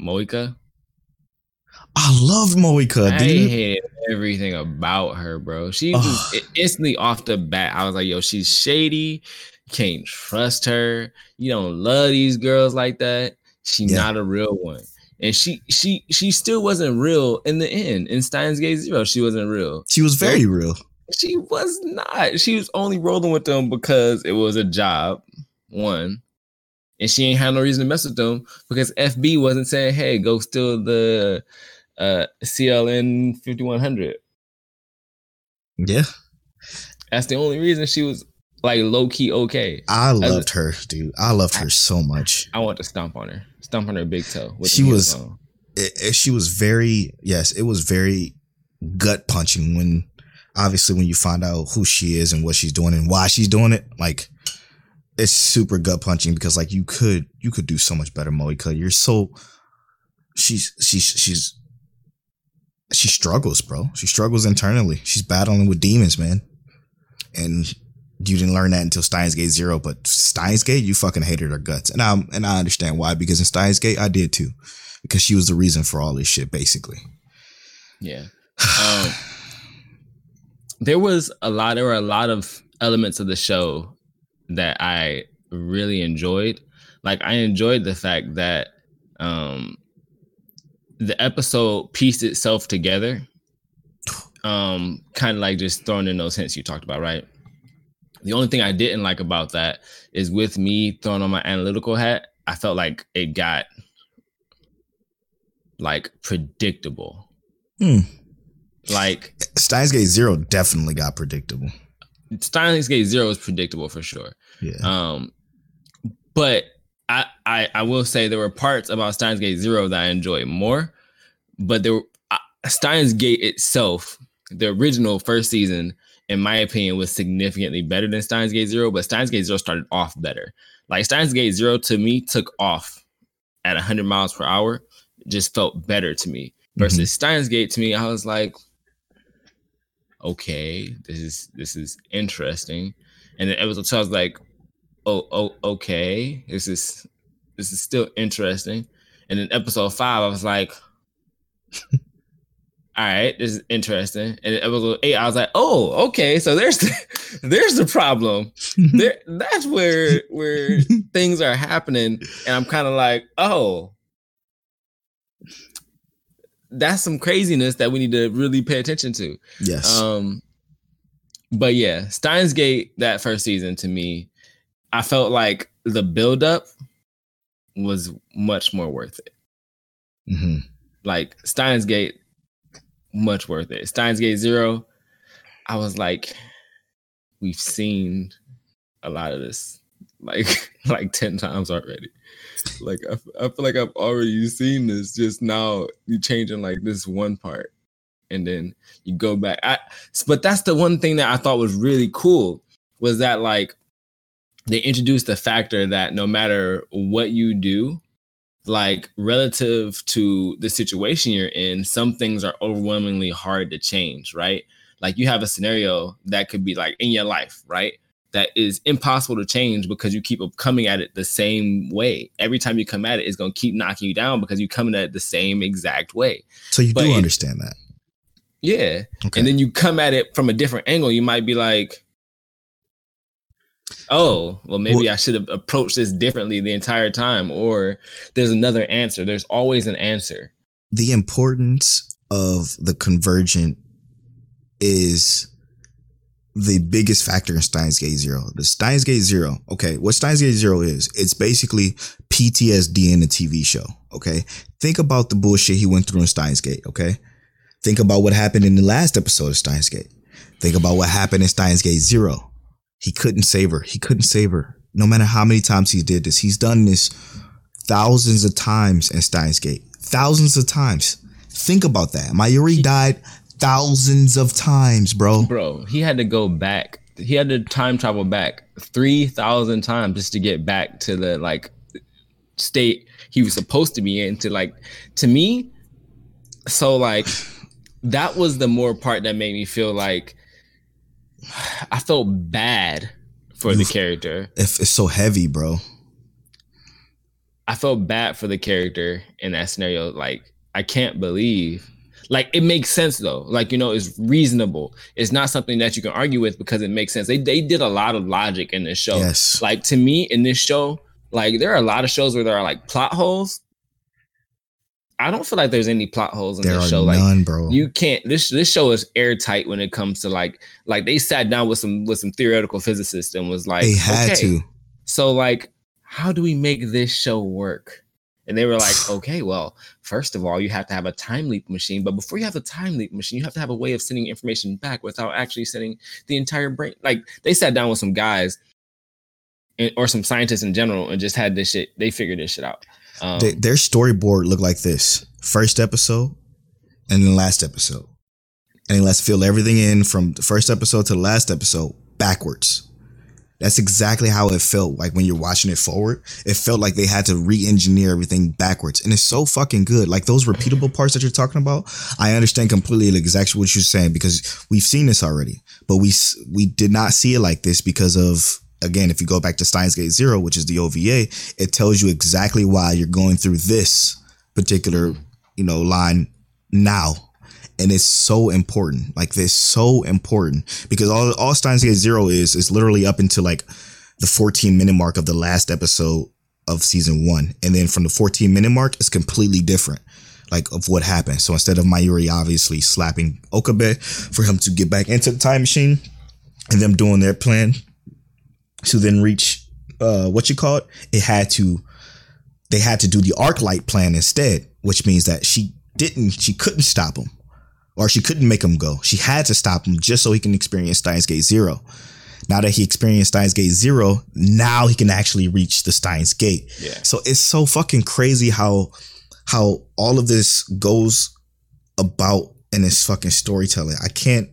Moeka,
I loved Moeka,
I
dude.
hated everything about her, bro. She was instantly off the bat. I was like, yo, she's shady. Can't trust her. You don't love these girls like that. She's
Yeah.
not a real one. And she she she still wasn't real in the end. In Steins Gate Zero, she wasn't real.
She was very real.
She was not. She was only rolling with them because it was a job. One. And she ain't had no reason to mess with them because FB wasn't saying, hey, go steal the uh IBN 5100.
Yeah,
That's the only reason she was like low key okay.
I loved her, dude. I loved her so much.
I want to stomp on her, stomp on her big toe. With
She was- It, it- she was very yes, it was very gut punching when obviously when you find out who she is and what she's doing and why she's doing it. Like it's super gut punching because like you could you could do so much better, Moeka. You're so she's she's she's she struggles, bro. She struggles internally. She's battling with demons, man. And you didn't learn that until Steins Gate Zero, but Steins Gate, you fucking hated her guts. And I'm and I understand why, because in Steins Gate, I did too. Because she was the reason for all this shit, basically.
Yeah. Um, there was a lot. There were a lot of elements of the show that I really enjoyed. Like I enjoyed the fact that um, the episode pieced itself together. Um, kind of like just throwing in those hints you talked about, right? The only thing I didn't like about that is with me throwing on my analytical hat, I felt like it got like predictable.
Hmm.
Like
Steins Gate Zero definitely got predictable.
Steins Gate Zero is predictable for sure.
Yeah.
Um, but I, I I will say there were parts about Steins Gate Zero that I enjoyed more, but there were, uh, Steins Gate itself, the original first season, in my opinion, was significantly better than Steins Gate Zero. But Steins Gate Zero started off better. Like Steins Gate Zero to me took off at 100 miles per hour, just felt better to me. Versus Steins Gate to me, I was like, okay, this is this is interesting. And then episode two, I was like, oh, oh, okay, this is this is still interesting. And then episode five, I was like, all right, this is interesting. And then episode eight, I was like, oh, okay, so there's the, there's the problem. There, that's where where things are happening, and I'm kind of like, oh, that's some craziness that we need to really pay attention to.
yes.
Um, but yeah, Steins Gate that first season to me, I felt like the buildup was much more worth it.
hmm
Like Steins Gate, much worth it. Steins Gate Zero, I was like, we've seen a lot of this like like 10 times already. Like I, feel like I've already seen this. Just now you changing like this one part, and then you go back. I but that's the one thing that I thought was really cool was that like they introduced the factor that no matter what you do, like relative to the situation you're in, some things are overwhelmingly hard to change, right? Like you have a scenario that could be like in your life, right? That is impossible to change because you keep coming at it the same way. Every time you come at it, it's gonna keep knocking you down because you're coming at it the same exact way.
So you
but
do
it-
understand that.
Yeah.
Okay.
And then you come at it from a different angle. You might be like, oh, well, maybe
Well-
I should have approached this differently the entire time. Or there's another answer. There's always an answer.
the importance of the convergent is the biggest factor in Steins Gate Zero. The Steins Gate Zero, okay, what Steins Gate Zero is, it's basically PTSD in a TV show, okay? Think about the bullshit he went through in Steins Gate, okay? Think about what happened in the last episode of Steins Gate. Think about what happened in Steins Gate Zero. He couldn't save her. He couldn't save her. No matter how many times he did this, he's done this thousands of times in Steins Gate. Thousands of times. Think about that. Mayuri died thousands of times, bro.
Bro, he had to go back. He had to time travel back 3,000 times just to get back to the like state he was supposed to be in. To like, to me, so like, that was the more part that made me feel like I felt bad for the
You've-
character.
If it's so heavy, bro.
I felt bad for the character in that scenario. Like I can't believe. Like it makes sense though. Like you know, it's reasonable. It's not something that you can argue with because it makes sense. They they did a lot of logic in this show.
Yes.
Like to me, in this show, like there are a lot of shows where there are like plot holes. I don't feel like there's any plot holes in
There
this show. Like
none, bro.
you can't this this show is airtight when it comes to like like they sat down with some with some theoretical physicists and was like
they had
okay,
to.
so like how do we make this show work and they were like okay well first of all you have to have a time leap machine but before you have a time leap machine you have to have a way of sending information back without actually sending the entire brain. Like they sat down with some guys and, or some scientists in general and just had this shit they figured this shit out. Um,
They- their storyboard looked like this: first episode, and then last episode, and let's fill everything in from the first episode to the last episode backwards. That's exactly how it felt like when you're watching it forward. It felt like they had to re-engineer everything backwards, and it's so fucking good. Like those repeatable parts that you're talking about, I understand completely exactly what you're saying because we've seen this already, but we we did not see it like this because of again, if you go back to Steins Gate Zero, which is the OVA, it tells you exactly why you're going through this particular, you know, line now. And it's so important. Like this so important because all all Steins Gate Zero is is literally up until like the 14 minute mark of the last episode of season one. And then from the 14 minute mark, it's completely different. Like of what happened. So instead of Mayuri obviously slapping Okabe for him to get back into the time machine and them doing their plan to then reach uh what you call it, it had to they had to do the arc light plan instead, which means that she didn't she couldn't stop him. Or she couldn't make him go. She had to stop him just so he can experience Steins Gate Zero. Now that he experienced Steins Gate Zero, now he can actually reach the Steins Gate.
Yeah.
So it's so fucking crazy how how all of this goes about in this fucking storytelling. I can't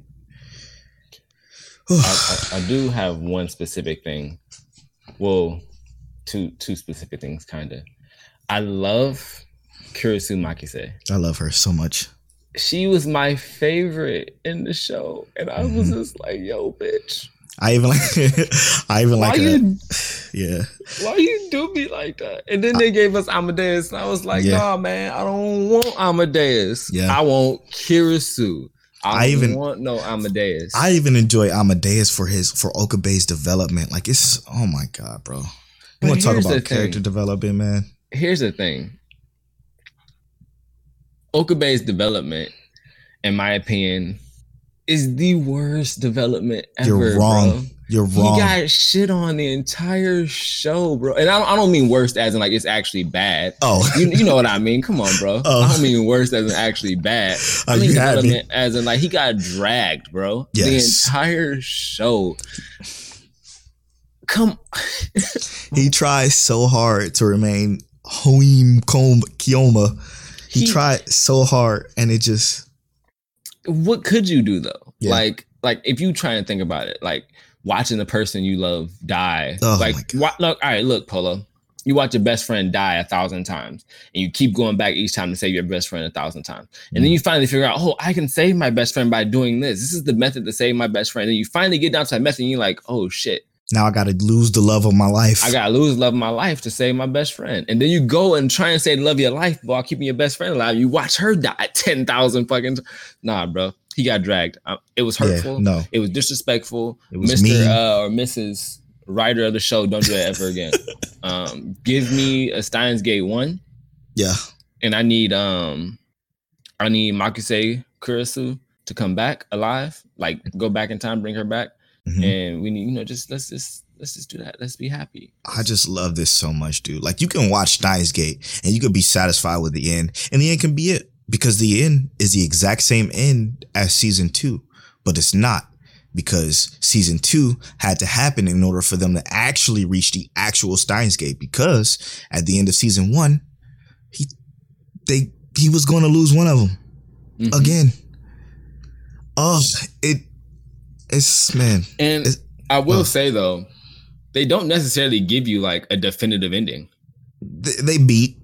I, I, I do have one specific thing. Well, two two specific things, kind of. I love Kurisu Makise.
I love her so much.
She was my favorite in the show, and I was
Mhm.
just like, "Yo, bitch,
I even like I even
why
like
you
Yeah.
why you do me like that?" And then they gave us Amadeus, and I was like,
Yeah.
"Nah, man, I don't want Amadeus.
Yeah.
I want Kurisu. I,
I even-
want no Amadeus."
I even enjoy Amadeus for his for Okabe's development. Like it's oh my god, bro. You want to talk about character
thing.
development, man?
here's the thing. Okabe's development, in my opinion, is the worst development ever.
You're wrong.
Bro.
You're wrong.
He got shit on the entire show, bro. And I don't, I don't mean worst as in like it's actually bad.
oh,
You, you know what I mean? Come on, bro.
Oh.
I don't mean worst as in actually bad. Oh, I
Oh,
mean
you had me.
as in like he got dragged, bro.
Yes.
The entire show. Come
he tries so hard to remain Hououin Kyouma. He,
He-
tried so hard, and it just
what could you do though?
Yeah.
Like, like if you try and think about it, like watching the person you love die.
Oh
like, wa- look, all right, look, Polo. You watch your best friend die a thousand times, and you keep going back each time to save your best friend a thousand times, and then
Mm.
you finally figure out, oh, I can save my best friend by doing this. This is the method to save my best friend. And you finally get down to that method, and you're like, oh shit,
now I got to lose the love of my life.
I gotta lose the love of my life to save my best friend. And then you go and try and save the love your life while keeping your best friend alive. You watch her die ten thousand fucking. Nah, bro, he got dragged. Uh, it was
Yeah,
hurtful.
no,
It was disrespectful.
It was
Mr.
mean.
Uh, or Mrs. Writer of the show, don't do that ever again. um, give me a Steins Gate one,
yeah,
and I need um, I need Makise Kurisu to come back alive, like go back in time, bring her back,
Mhm.
and we need you know just let's just let's just do that. Let's be happy.
I just love this so much, dude. Like you can watch Steins Gate and you could be satisfied with the end, and the end can be it because the end is the exact same end as season two, but it's not because season two had to happen in order for them to actually reach the actual Steins Gate. Because at the end of season one, he they he was going to lose one of them
Mhm.
again. Oh, it it's man.
And
It's-
I will
oh.
say though, they don't necessarily give you like a definitive ending.
They, they beat,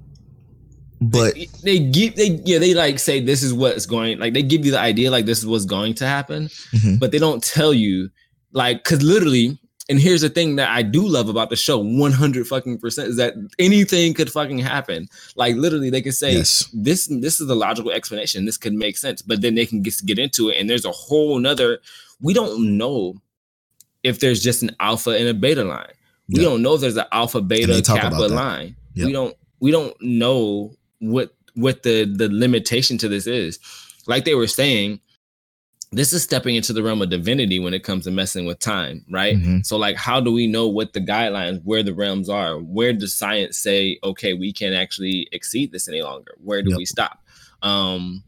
but
They give they yeah they like say this is what's going like they give you the idea like this is what's going to happen,
Mhm.
but they don't tell you like because literally And here's the thing that I do love about the show 100 fucking percent is that anything could fucking happen. Like literally they could say
Yes.
this this is the logical explanation. This could make sense, but then they can get, get into it and there's a whole nother we don't know if there's just an alpha and a beta line. We
Yeah.
don't know if there's an alpha beta kappa line.
Yep.
We don't we don't know what what the the limitation to this is. Like they were saying, this is stepping into the realm of divinity when it comes to messing with time, right?
Mhm.
So like how do we know what the guidelines, where the realms are? Where does science say, okay, we can't actually exceed this any longer? Where do
Yep.
we stop? Um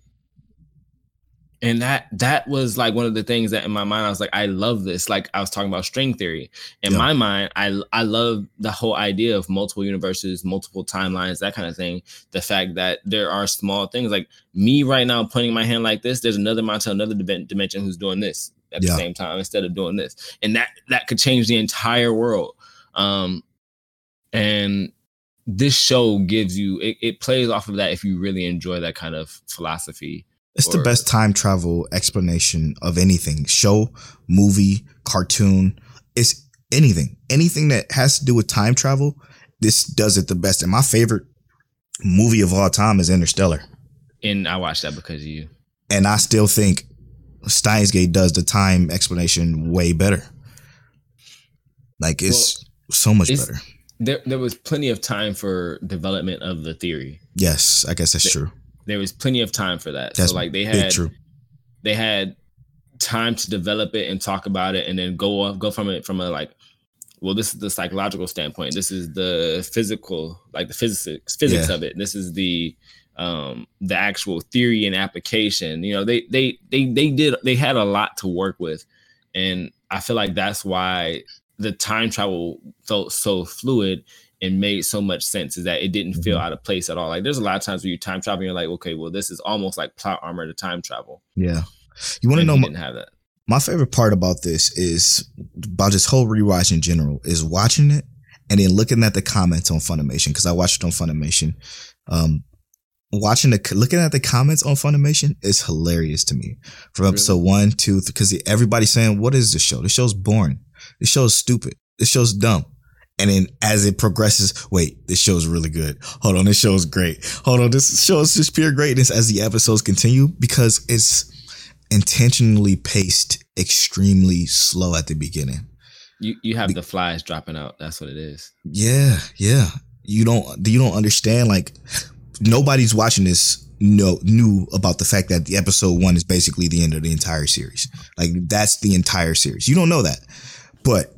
and that that was like one of the things that in my mind I was like I love this. Like I was talking about string theory. In
Yeah.
my mind I I love the whole idea of multiple universes multiple timelines that kind of thing. The fact that there are small things like me right now pointing my hand like this there's another mountain another dimension who's doing this at
Yeah.
the same time instead of doing this. And that that could change the entire world. Um and this show gives you it, it plays off of that if you really enjoy that kind of philosophy
It's the best time travel explanation of anything. Show, movie, cartoon. It's anything. Anything that has to do with time travel, this does it the best. And my favorite movie of all time is Interstellar.
and i watched that because of you
And I still think Steins Gate does the time explanation way better. Like it's so much
it's-
better.
there there was plenty of time for development of the theory
Yes, I guess that's
Th-
true.
There was plenty of time for that.
That's
so like they had
true.
they had time to develop it and talk about it and then go off go from it from a like well this is the psychological standpoint. This is the physical like the physics physics
Yeah.
of it. This is the um the actual theory and application. You know they they they they did they had a lot to work with. And i feel like that's why the time travel felt so fluid and made so much sense is that it didn't feel
Mhm.
out of place at all like there's a lot of times where you time travel and you're like okay well this is almost like plot armor to time travel
Yeah. You want to know my,
didn't have that
my favorite part about this is about this whole rewatch in general is watching it and then looking at the comments on Funimation because I watched it on Funimation. Um, watching the looking at the comments on Funimation is hilarious to me from
Really?
episode one, two, because everybody's saying, "What is this show? This show's boring. This show's stupid. This show's dumb." And then as it progresses, wait, this show's really good. Hold on, this show's great. Hold on, this show's just pure greatness as the episodes continue because it's intentionally paced extremely slow at the beginning.
You you have
Be-
the flies dropping out. That's what it is.
Yeah, yeah. You don't you don't understand like nobody's watching this no knew about the fact that the episode 1 is basically the end of the entire series. Like that's the entire series. You don't know that. But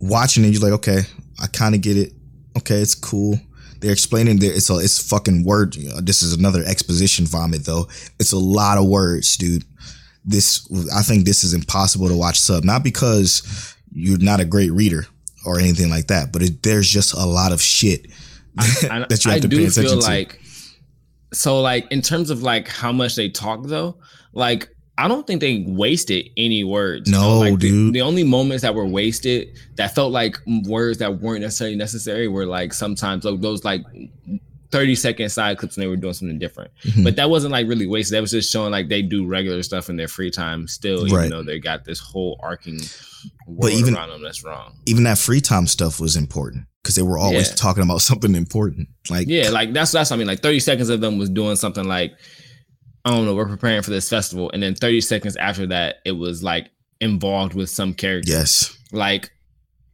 watching it you're like, "Okay, I kind of get it. Okay, it's cool." They're explaining there it's a it's fucking word. you know, this is another exposition vomit though. It's a lot of words, dude. This I think this is impossible to watch sub. Not because you're not a great reader or anything like that, but it, there's just a lot of shit
I,
that you have
I
to pay attention
feel
to.
like so like in terms of like how much they talk though, like I don't think they wasted any words.
No,
Like,
dude.
The, only moments that were wasted that felt like words that weren't necessarily necessary were like sometimes like those like 30 second side clips and they were doing something different.
Mhm.
But that wasn't like really wasted. That was just showing like they do regular stuff in their free time still, even
Right.
though they got this whole arcing world
But even-
around them that's wrong.
even that free time stuff was important because they were always
Yeah.
talking about something important. Like
Yeah, like that's that's what I mean. Like 30 seconds of them was doing something like, I don't know, we're preparing for this festival. And then 30 seconds after that, it was like involved with some character.
yes,
Like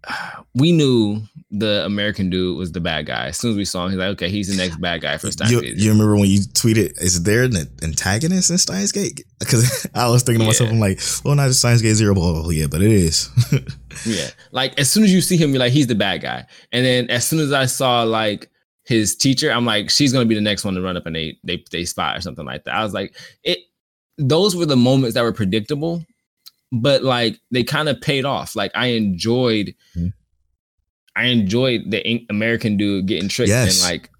we knew the American dude was the bad guy. As soon as we saw him, he's like, okay, he's the next bad guy for Steins
you,
Gate.
you remember when you tweeted, "Is there an antagonist in Steins Gate?" Because I was thinking to myself, I'm like, "Well, not Steins Gate Zero, blah, blah, blah, yeah, but it is."
Yeah. Like as soon as you see him, you're like, he's the bad guy. And then as soon as I saw like his teacher, I'm like, she's gonna be the next one to run up and they they they spot or something like that. I was like, it those were the moments that were predictable, but like they kind of paid off. Like I enjoyed
Mhm.
I enjoyed the American dude getting tricked
Yes.
and like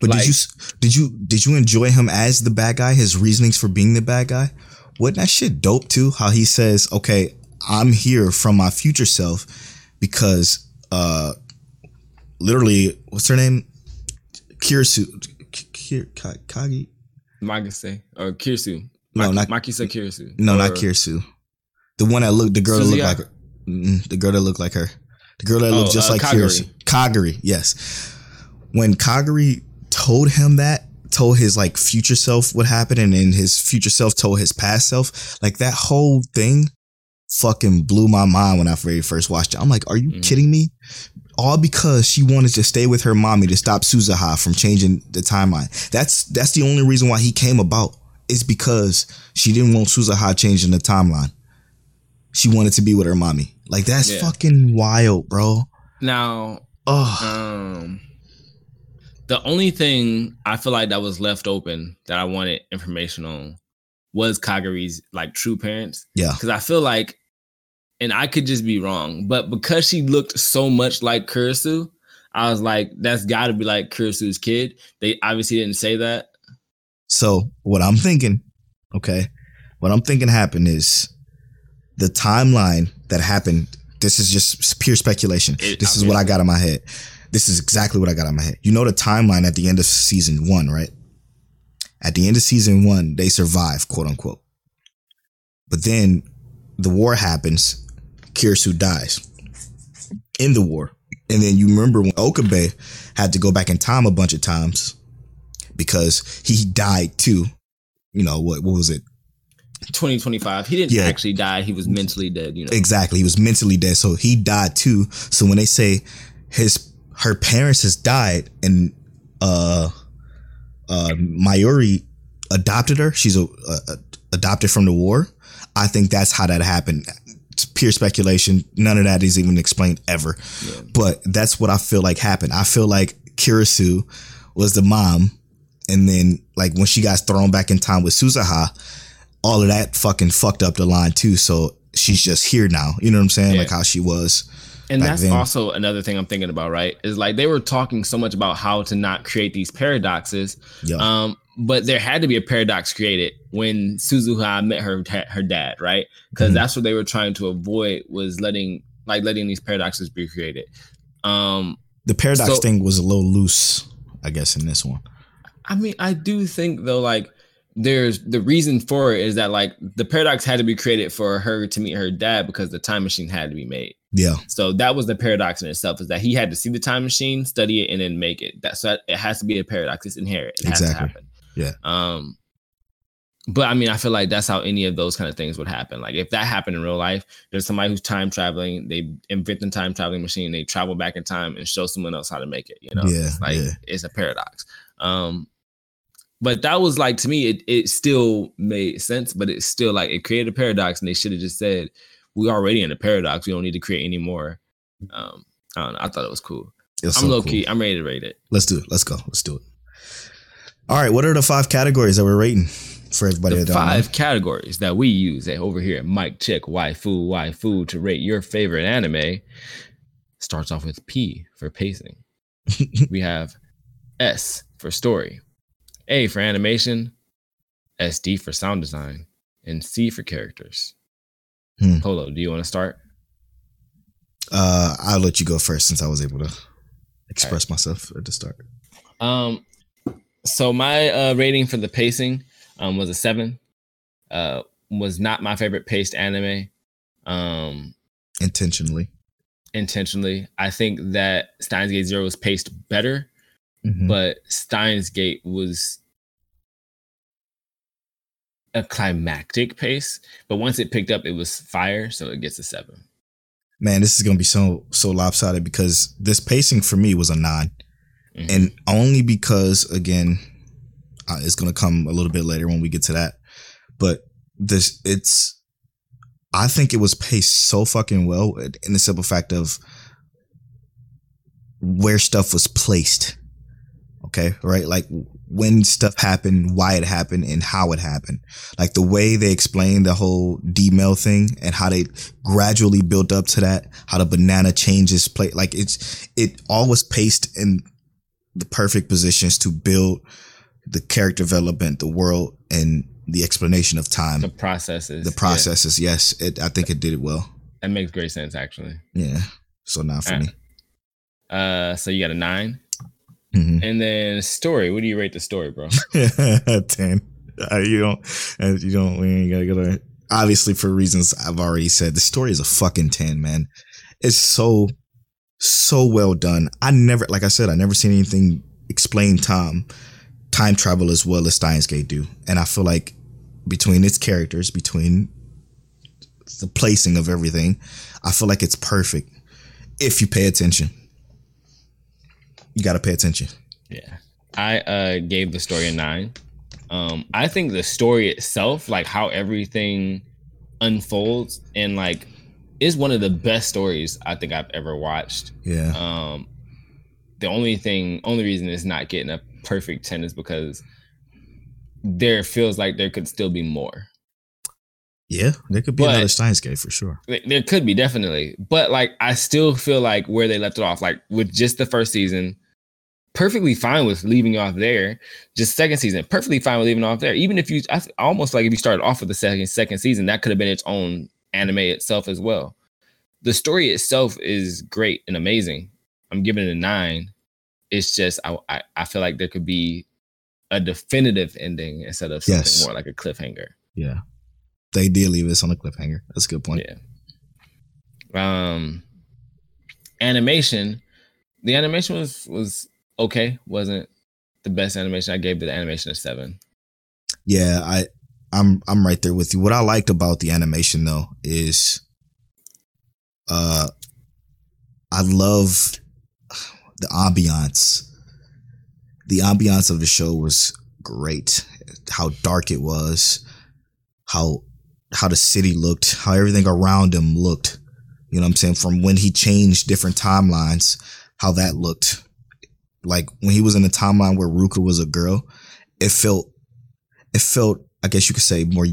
But
Like-
did you did you did you enjoy him as the bad guy? His reasonings for being the bad guy? Wasn't that shit dope too? How he says, "Okay, I'm here from my future self because uh, literally, what's her name? Kirisu, Kir, Ka- Kagi?
Magase or Kirsu.
No, not-
Makisa Kirsu.
No, not Kirsu. The one that looked, the girl that looked like her. Mm, the girl that looked like her. The girl that looked
Oh,
just
uh,
like. Kagari. Kagari, yes. When Kagari told him that, told his like future self what happened, and then his future self told his past self, like that whole thing fucking blew my mind when I very first watched it. I'm like, are you
Mhm.
kidding me? All because she wanted to stay with her mommy to stop Suzuha from changing the timeline. That's that's the only reason why he came about. Is because she didn't want Suzuha changing the timeline. She wanted to be with her mommy. Like that's
Yeah.
fucking wild, bro.
Now,
Oh,
um, the only thing I feel like that was left open that I wanted information on was Kagari's like true parents.
yeah.
Because I feel like, and I could just be wrong, but because she looked so much like Kurisu, I was like, that's got to be like Kurisu's kid. They obviously didn't say that.
So what I'm thinking, okay, what I'm thinking happened is the timeline that happened. This is just pure speculation.
It-
this is what I got in my head. This is exactly what I got in my head. You know the timeline at the end of season one, right? At the end of season one, they survive, quote unquote. But then the war happens. Kurisu dies in the war. And then you remember when Okabe had to go back in time a bunch of times because he died too. You know, what what was it?
2025. He didn't
Yeah.
actually die. He was mentally dead, you know.
Exactly. He was mentally dead. So he died too. So when they say his her parents has died and uh uh Mayuri adopted her, she's a, a, a- adopted from the war. I think that's how that happened. Pure speculation. None of that is even explained ever.
Yeah.
But that's what I feel like happened. I feel like Kurisu was the mom, and then like when she got thrown back in time with Suzuha, all of that fucking fucked up the line too. So she's just here now. You know what I'm saying?
Yeah.
Like how she was.
And that's
then.
also another thing I'm thinking about, right? Is like they were talking so much about how to not create these paradoxes.
Yeah.
Um, but there had to be a paradox created when Suzuha met her her dad, right? Because
Mhm.
that's what they were trying to avoid was letting like letting these paradoxes be created. Um,
the paradox
so-
thing was a little loose, I guess, in this one.
I mean, I do think though, like there's the reason for it is that like the paradox had to be created for her to meet her dad because the time machine had to be made.
Yeah.
So that was the paradox in itself is that he had to see the time machine, study it, and then make it. That's so it has to be a paradox. It's inherent. It has
Exactly.
to happen.
Yeah.
Um, but I mean, I feel like that's how any of those kind of things would happen. Like if that happened in real life, there's somebody who's time traveling, they invent the time traveling machine, they travel back in time and show someone else how to make it. You know,
Yeah,
it's like
yeah.
it's a paradox. Um, but that was like to me, it it still made sense, but it's still like it created a paradox, and they should have just said, "We're already in a paradox. We don't need to create any more." Um, I don't know. I thought it was cool.
It was
I'm
so
low
cool.
key. I'm ready to rate it.
Let's do it. Let's go. Let's do it. All right. What are the five categories that we're rating for everybody
the
don't know?
five categories that we use at, over here at Mic Check Waifu Waifu to rate your favorite anime starts off with P for pacing. we have S for story, A for animation, SD for sound design, and C for characters.
Hmm.
Polo, do you want to start?
Uh, I'll let you go first since I was able to express myself at the start.
Um, so my uh, rating for the pacing um, was a seven. Uh, was not my favorite paced anime. Um,
Intentionally.
intentionally. I think that Steins Gate Zero was paced better,
Mhm.
but Steins Gate was a climactic pace. But once it picked up, it was fire, so it gets a seven.
Man, this is gonna be so so lopsided because this pacing for me was a 9
Mhm.
and only because again, uh, it's gonna come a little bit later when we get to that. But this, it's, I think it was paced so fucking well in the simple fact of where stuff was placed. Okay, right? Like when stuff happened, why it happened, and how it happened. Like the way they explained the whole D-mail thing and how they gradually built up to that, how the banana changes play. Like it's, it all was paced in the perfect positions to build the character development, the world, and the explanation of time.
the processes,
The
yeah,
processes, yes, it, I think it did it well.
that makes great sense actually.
Yeah, so not for
Uh,
me.
Uh, so you got a nine,
Mhm.
and then story. What do you rate the story, bro?
Ten. Uh, you don't. Uh, you don't. We ain't gotta go to. obviously for reasons I've already said, the story is a fucking 10, man. It's so, so well done. I never, like I said, I never seen anything explain time, time travel as well as Steins Gate do. And I feel like between its characters, between the placing of everything, I feel like it's perfect if you pay attention. You got to pay attention.
Yeah. I uh gave the story a nine. Um, I think the story itself, like how everything unfolds and like is one of the best stories I think I've ever watched.
Yeah.
Um the only thing only reason it's not getting a perfect 10 is because there feels like there could still be more.
Yeah, there could be
But-
another Steins Gate for sure.
There- could be definitely, but like I still feel like where they left it off, like with just the first season, perfectly fine with leaving off there. Just second season, perfectly fine with leaving off there. Even if you, I almost like if you started off with the second second season, that could have been its own anime itself as well. The story itself is great and amazing. I'm giving it a nine. It's just I I, I feel like there could be a definitive ending instead of something
Yes.
more like a cliffhanger.
Yeah. They did leave us on a cliffhanger. That's a good point.
Yeah. Um animation. The animation was was okay. Wasn't the best animation. I gave the animation a seven.
Yeah, I I'm I'm right there with you. What I liked about the animation though is uh I love the ambiance. The ambiance of the show was great. How dark it was, how how the city looked, how everything around him looked. You know what I'm saying? From when he changed different timelines, how that looked. Like when he was in the timeline where Ruka was a girl, it felt it felt, I guess you could say, more.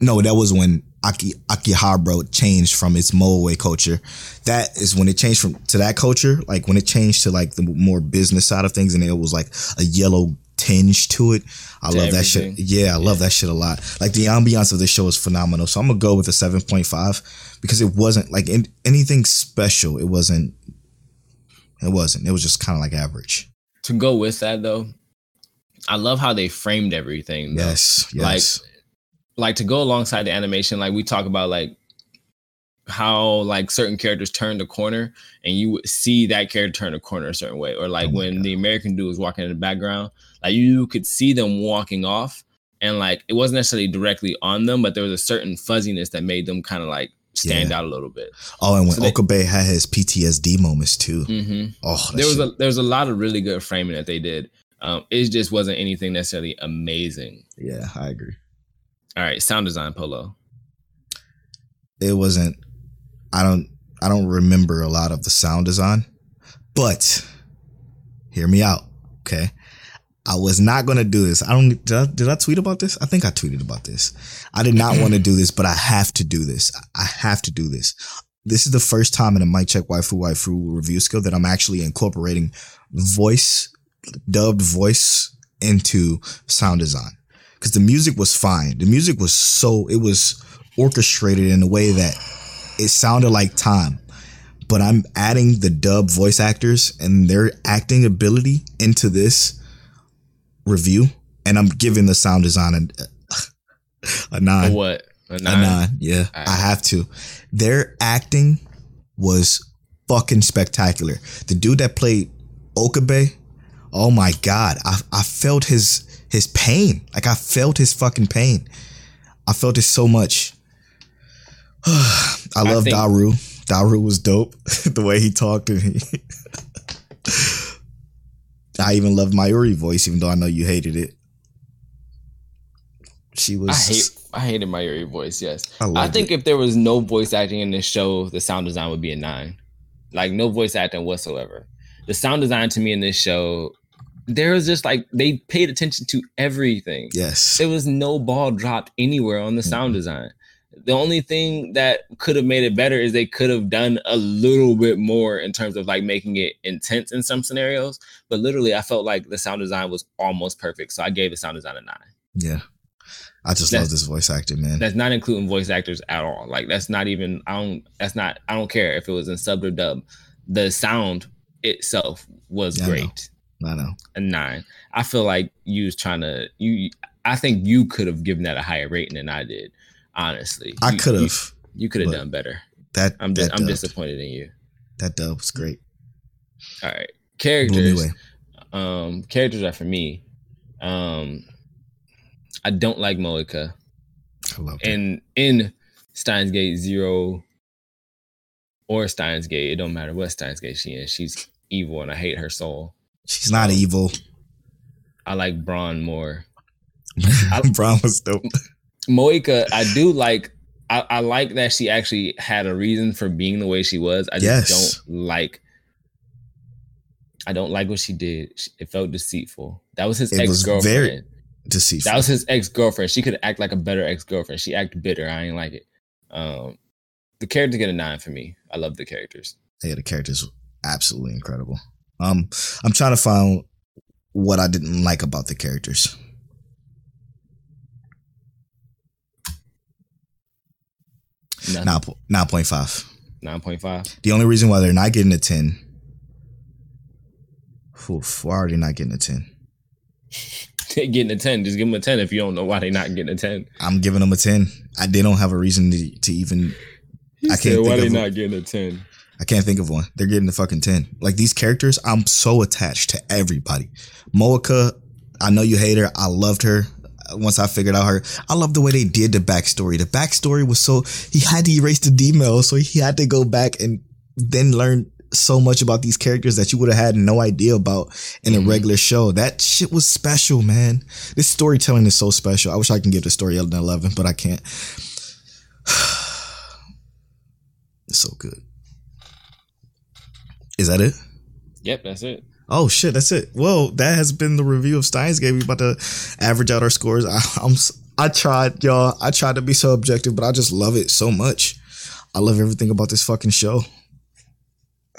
No, that was when Aki Akihabara changed from its Moe culture. That is when it changed from to that culture. Like when it changed to like the more business side of things, and it was like a yellow tinge to it. I
To
love that shit. Yeah, I love that shit a lot. Like the ambiance of the show is phenomenal. So I'm gonna go with a seven point five because it wasn't like in, anything special. It wasn't. It wasn't. It was just kind of like average.
To go with that though, I love how they framed everything. though.
Yes.
Like-
Yes.
like to go alongside the animation, like we talk about like how like certain characters turn the corner and you would see that character turn the corner a certain way. Or like
Oh
when
God.
the American dude was walking in the background, like you could see them walking off and like it wasn't necessarily directly on them, but there was a certain fuzziness that made them kind of like stand
Yeah.
out a little bit.
oh, and when
so
Okabe had his PTSD moments too.
hmm
Oh,
There was
shit-
a there was a lot of really good framing that they did. Um, it just wasn't anything necessarily amazing.
yeah, I agree.
All right, sound design polo.
It wasn't. I don't. I don't remember a lot of the sound design, but hear me out, okay. I was not gonna do this. I don't. Did I, did I tweet about this? I think I tweeted about this. I did not want to do this, but I have to do this. I have to do this. This is the first time in a mic check waifu waifu review skill that I'm actually incorporating voice, dubbed voice into sound design. Because the music was fine. The music was so it was orchestrated in a way that it sounded like time. But I'm adding the dub voice actors and their acting ability into this review, and I'm giving the sound design a, a
A
nine.
what? A
A
nine?
nine. Yeah,
Alright.
I have to. Their acting was fucking spectacular. The dude that played Okabe, oh my god, I I felt his his pain. Like I felt his fucking pain. I felt it so much. I
I
love
think-
Daru. Daru was dope. the way he talked and he I even loved Mayuri voice, even though I know you hated it. She was
I hate I hated Mayuri voice, yes.
I
I, think if there was no voice acting in this show, the sound design would be a nine. Like no voice acting whatsoever. The sound design to me in this show, there was just like they paid attention to everything.
yes.
There was no ball dropped anywhere on the sound
Mhm.
design. The only thing that could have made it better is they could have done a little bit more in terms of like making it intense in some scenarios. But literally, I felt like the sound design was almost perfect. So I gave the sound design a nine.
Yeah. I just
That's-
love this voice acting, man.
That's not including voice actors at all. Like that's not even I don't that's not I don't care if it was in sub or dub. The sound itself was
I know.
great.
I know.
A nine. I feel like you was trying to you I think you could have given that a higher rating than I did. Honestly,
I could have.
You, could have done better.
That
I'm
that
I'm
dub,
disappointed in you.
That dub was great.
All right, characters. Um, characters are for me. Um, I don't like Moeka.
I love
and in Steins Gate Zero or Steins Gate, it don't matter what Steins Gate she is. She's evil, and I hate her soul.
She's not evil.
I like Braun more.
Braun was dope.
Moeka, I do like. I, I like that she actually had a reason for being the way she was. I just
Yes.
don't like. I don't like what she did. It felt deceitful. That was his ex girlfriend.
Deceitful.
That was his ex girlfriend. She could act like a better ex girlfriend. She acted bitter. I ain't like it. Um, the character get a nine for me. I love the characters.
yeah, the characters absolutely incredible. Um, I'm trying to find what I didn't like about the characters.
Nine
Nine nine point five.
nine point five.
The only reason why they're not getting a ten. Oof, why are they not getting a ten?
they're getting a ten. Just give them a ten if you don't know why they're not getting a ten.
I'm giving them a ten. I they don't have a reason to, to even. I can't
Said, why they not getting a ten.
I can't think of one. They're getting a fucking 10. Like these characters, I'm so attached to everybody. Moeka, I know you hate her. I loved her. Once I figured out her, I love the way they did the backstory. The backstory was so he had to erase the D-mail, so he had to go back and then learn so much about these characters that you would have had no idea about in a
Mhm.
regular show. That shit was special, man. This storytelling is so special. I wish I can give the story an 11, but I can't. It's so good. Is that it?
Yep, that's it.
Oh shit, that's it. Well, that has been the review of Steins Gate. We about to average out our scores. I, I'm I tried, y'all. I tried to be so objective, but I just love it so much. I love everything about this fucking show.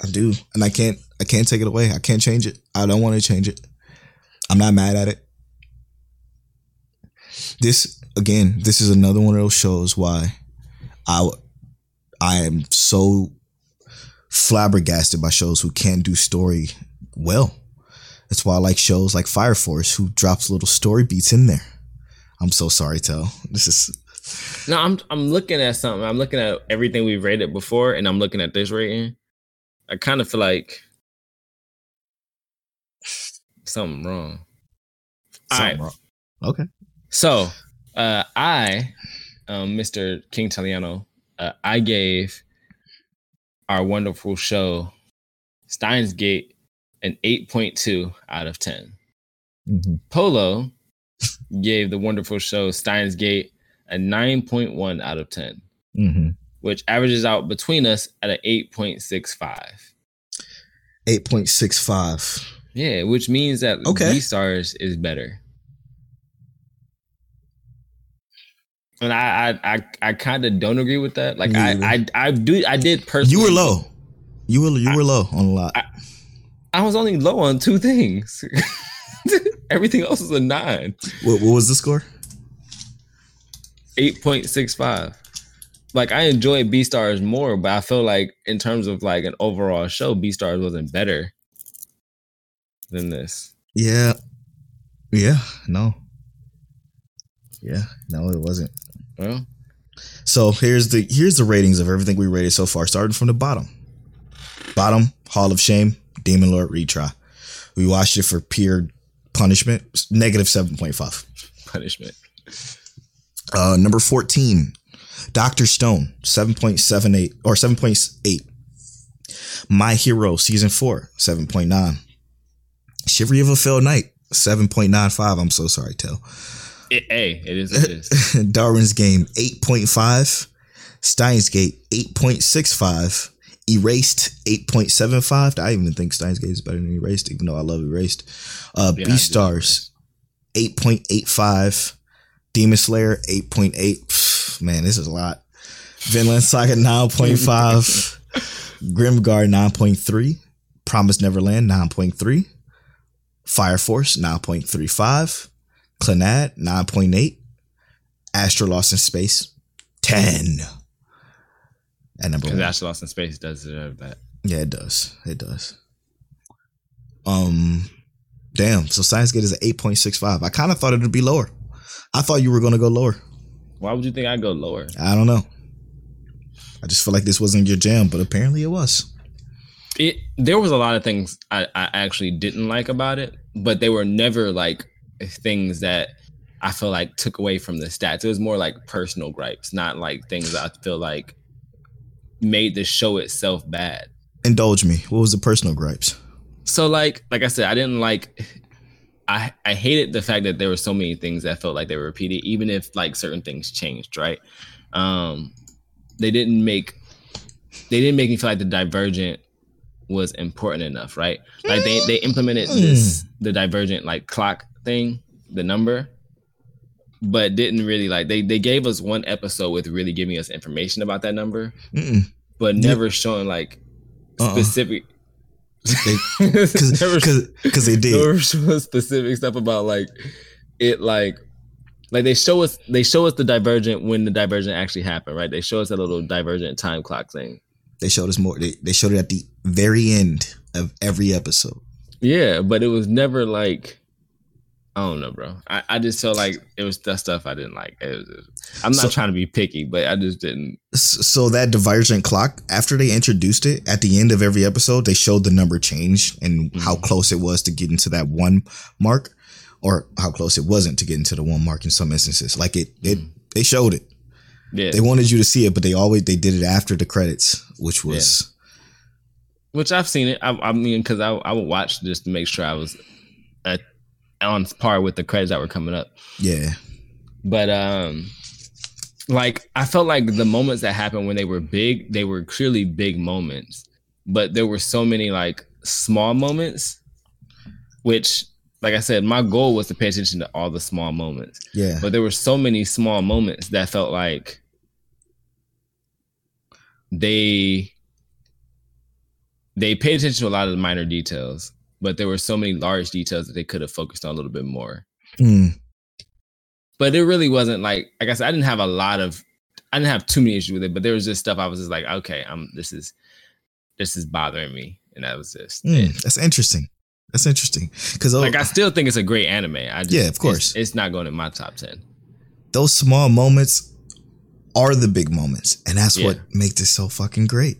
I do, and I can't I can't take it away. I can't change it. I don't want to change it. I'm not mad at it. This again, this is another one of those shows why I I am so flabbergasted by shows who can't do story well. That's why I like shows like Fire Force who drops little story beats in there. I'm so sorry, Tell. This is
No, I'm I'm looking at something. I'm looking at everything we've rated before, and I'm looking at this rating. I kind of feel like something wrong. All right.
something wrong. Okay.
So, uh, I, um, Mr. King Taliano, uh, I gave our wonderful show Steins Gate an 8.2 out of 10.
Mm-hmm.
Polo gave the wonderful show Steins Gate a 9.1 out of 10,
Mm-hmm.
which averages out between us at an 8.65.
8.65.
Yeah, which means that
Okay.
Beastars is better. And I I I, I kind of don't agree with that. Like I. I I do I did personally.
You were low. You were you were low on a lot.
I- I was only low on two things. Everything else is a nine.
what, what was the score?
8.65. Like I enjoyed Beastars more, but I feel like in terms of like an overall show, Beastars wasn't better than this.
Yeah. Yeah. No. Yeah. No, it wasn't.
Well,
So here's the here's the ratings of everything we rated so far, starting from the bottom. Bottom, Hall of Shame, Demon Lord retry. We watched it for pure punishment, negative seven point five.
punishment.
Uh, number fourteen, Doctor Stone, seven point seven eight or seven point eight. My Hero season four, seven point nine. Chivalry of a Failed Knight, seven point nine five. I'm so sorry, Tell.
It, hey, it is. It is.
Darwin's Game 8.5, Steins Gate 8.65, Erased 8.75. I even think Steins Gate is better than Erased, even though I love Erased. Uh,
Yeah,
Beastars 8.85, Demon Slayer 8.8. Man, this is a lot. Vinland Saga 9.5, Grimgar 9.3, Promise Neverland 9.3, Fire Force 9.35. Clannad, 9.8. Astro Lost in Space, 10. At number
Because
one.
Astro Lost in Space does deserve that.
Yeah, it does. It does. Um, damn. So Steins Gate is an 8.65. I kind of thought it would be lower. I thought you were going to go lower.
Why would you think I'd go lower?
I don't know. I just feel like this wasn't your jam, but apparently it was.
It there was a lot of things I, I actually didn't like about it, but they were never like things that I feel like took away from the stats. It was more like personal gripes, not like things that I feel like made the show itself bad.
Indulge me. What was the personal gripes?
So like like I said, I didn't like I I hated the fact that there were so many things that felt like they were repeated, even if like certain things changed, right? Um they didn't make they didn't make me feel like the divergent was important enough, right? Like they they implemented this the divergent like clock thing, the number, but didn't really like they they gave us one episode with really giving us information about that number,
Mm-mm.
but never showing like
Uh-uh.
specific.
Because because they did.
never show us specific stuff about like it like like they show us they show us the divergent when the divergent actually happened right they show us that little divergent time clock thing
They showed us more. They, they showed it at the very end of every episode.
yeah but it was never like i don't know bro. I, I just felt like it was that stuff i didn't like. It was- i'm not
So-
trying to be picky but i just didn't.
So that divergent clock, after they introduced it at the end of every episode, they showed the number change and mm-hmm. how close it was to getting to that one mark, or how close it wasn't to getting to the one mark in some instances. Like it, it mm-hmm. they showed it.
yeah.
They wanted you to see it, but they always they did it after the credits, which was
which i've seen it. I, I mean because I, I would watch just to make sure i was at, on par with the credits that were coming up
yeah.
but um like i felt like the moments that happened when they were big they were clearly big moments but there were so many like small moments which like i said my goal was to pay attention to all the small moments
Yeah.
but there were so many small moments that felt like they they paid attention to a lot of the minor details but there were so many large details that they could have focused on a little bit more
Mm.
but it really wasn't like like I said, I didn't have a lot of I didn't have too many issues with it, but there was just stuff I was just like, okay, I'm this is this is bothering me. And that was just
Mm. That's interesting. That's interesting. Because
Like I still think it's a great anime. I just,
Yeah, of course.
It's, it's not going in my top ten.
those small moments are the big moments, and that's what makes it so fucking great.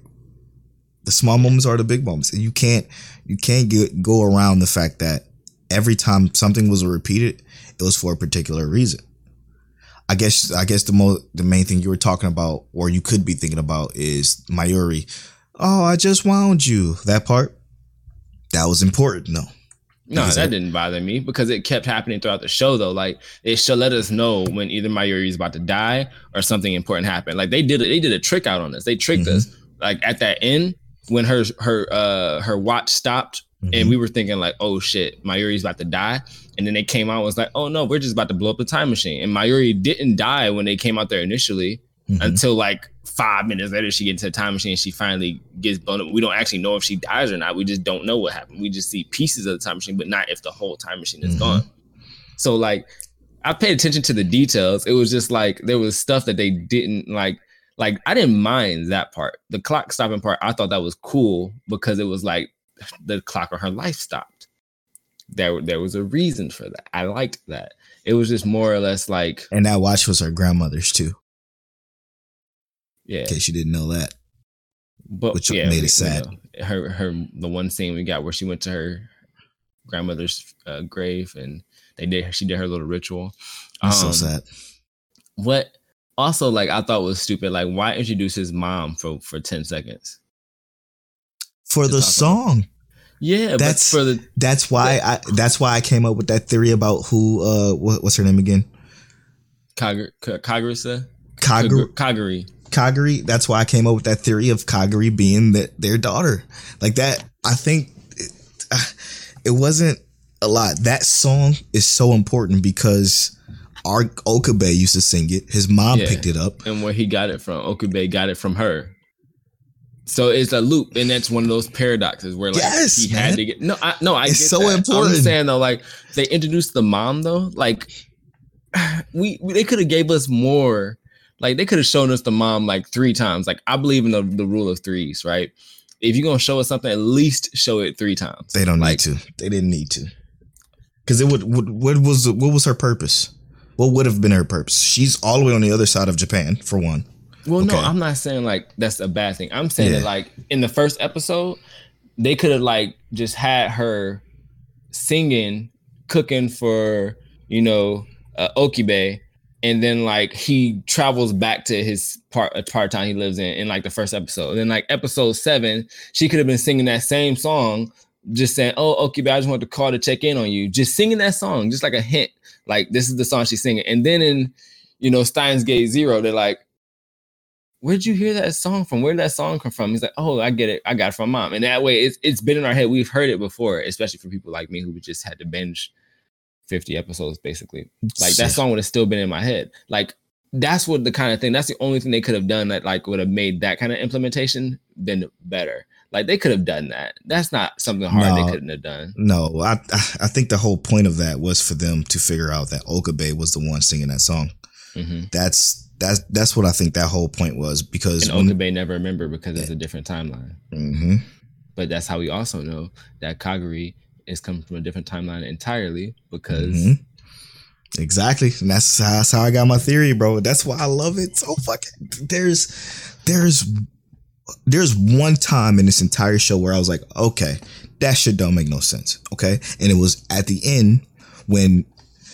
The small moments are the big moments, and you can't you can't get, go around the fact that every time something was repeated, it was for a particular reason. I guess I guess the mo the main thing you were talking about, or you could be thinking about, is Mayuri. Oh, I just wound you. That part that was important. No,
No,
Because
that
it-
didn't bother me because it kept happening throughout the show though. Like it should let us know when either Mayuri is about to die or something important happened. Like they did it, they did a trick out on us. They tricked
Mhm.
us. Like at that end, when her her uh her watch stopped
Mhm.
and we were thinking like, oh shit, Mayuri's about to die. And then they came out and was like, oh no, we're just about to blow up the time machine. And Mayuri didn't die when they came out there initially
Mhm.
until like five minutes later she gets to the time machine and she finally gets blown up. We don't actually know if she dies or not. We just don't know what happened. We just see pieces of the time machine, but not if the whole time machine is
Mhm.
gone. So like I paid attention to the details. It was just like there was stuff that they didn't like like I didn't mind that part. The clock stopping part, I thought that was cool because it was like the clock on her life stopped. There, there was a reason for that. I liked that. It was just more or less like,
and that watch was her grandmother's too.
yeah,
In case you didn't know that.
but
which
yeah,
made it sad.
know. Her, her, the one scene we got where she went to her grandmother's uh, grave and they did, she did her little ritual.
So
Um,
sad.
What also like I thought was stupid. Like, why introduce his mom for for ten seconds?
For the song.
Yeah,
That's-
but for the
That's why I that's why I came up with that theory about who uh what, what's her name again?
Kagura,
Kaguri.
Kaguri.
Kaguri. That's why I came up with that theory of Kaguri being that their daughter. Like that I think it, it wasn't a lot. That song is so important because our Okabe used to sing it. His mom
Yeah.
picked it up.
and where he got it from. Okabe got it from her. So it's a loop, and that's one of those paradoxes where like
Yes,
he
man.
had to get no, I, no, I
It's
get
so
that. I'm
important.
just saying though, like they introduced the mom though, like we, we they could have gave us more. Like they could have shown us the mom like three times. Like I believe in the, the rule of threes, right? If you're gonna show us something, at least show it three times.
They don't
like,
need to. They didn't need to. Cuz it would what, what was what was her purpose? What would have been her purpose? She's all the way on the other side of Japan, for one.
Well, no, I'm not saying like that's a bad thing. I'm saying that like in the first episode, they could have like just had her singing, cooking for you know uh, Okabe, and then like he travels back to his part part town he lives in in like the first episode. And then like episode seven, she could have been singing that same song, just saying, "Oh, Okabe, I just wanted to call to check in on you," just singing that song, just like a hint, like this is the song she's singing. And then in you know Steins Gate Zero, they're like where'd you hear that song from? Where did that song come from? He's like, oh, I get it. I got it from mom. And that way, it's it's been in our head. We've heard it before, especially for people like me who just had to binge 50 episodes, basically. Like that song would have still been in my head. Like that's what the kind of thing. That's the only thing they could have done that like would have made that kind of implementation been better. Like they could have done that. That's not something hard
No.
they couldn't have done.
No, I I think the whole point of that was for them to figure out that Okabe was the one singing that song.
hmm
That's that's that's what I think that whole point was because
And
when-
Okabe never remembered because it's a different timeline.
Mhm.
But that's how we also know that Kaguri is coming from a different timeline entirely because
Mhm. Exactly, and that's how, that's how I got my theory, bro. That's why I love it so fucking. There's, there's, there's one time in this entire show where I was like, okay, that shit don't make no sense. Okay, and it was at the end when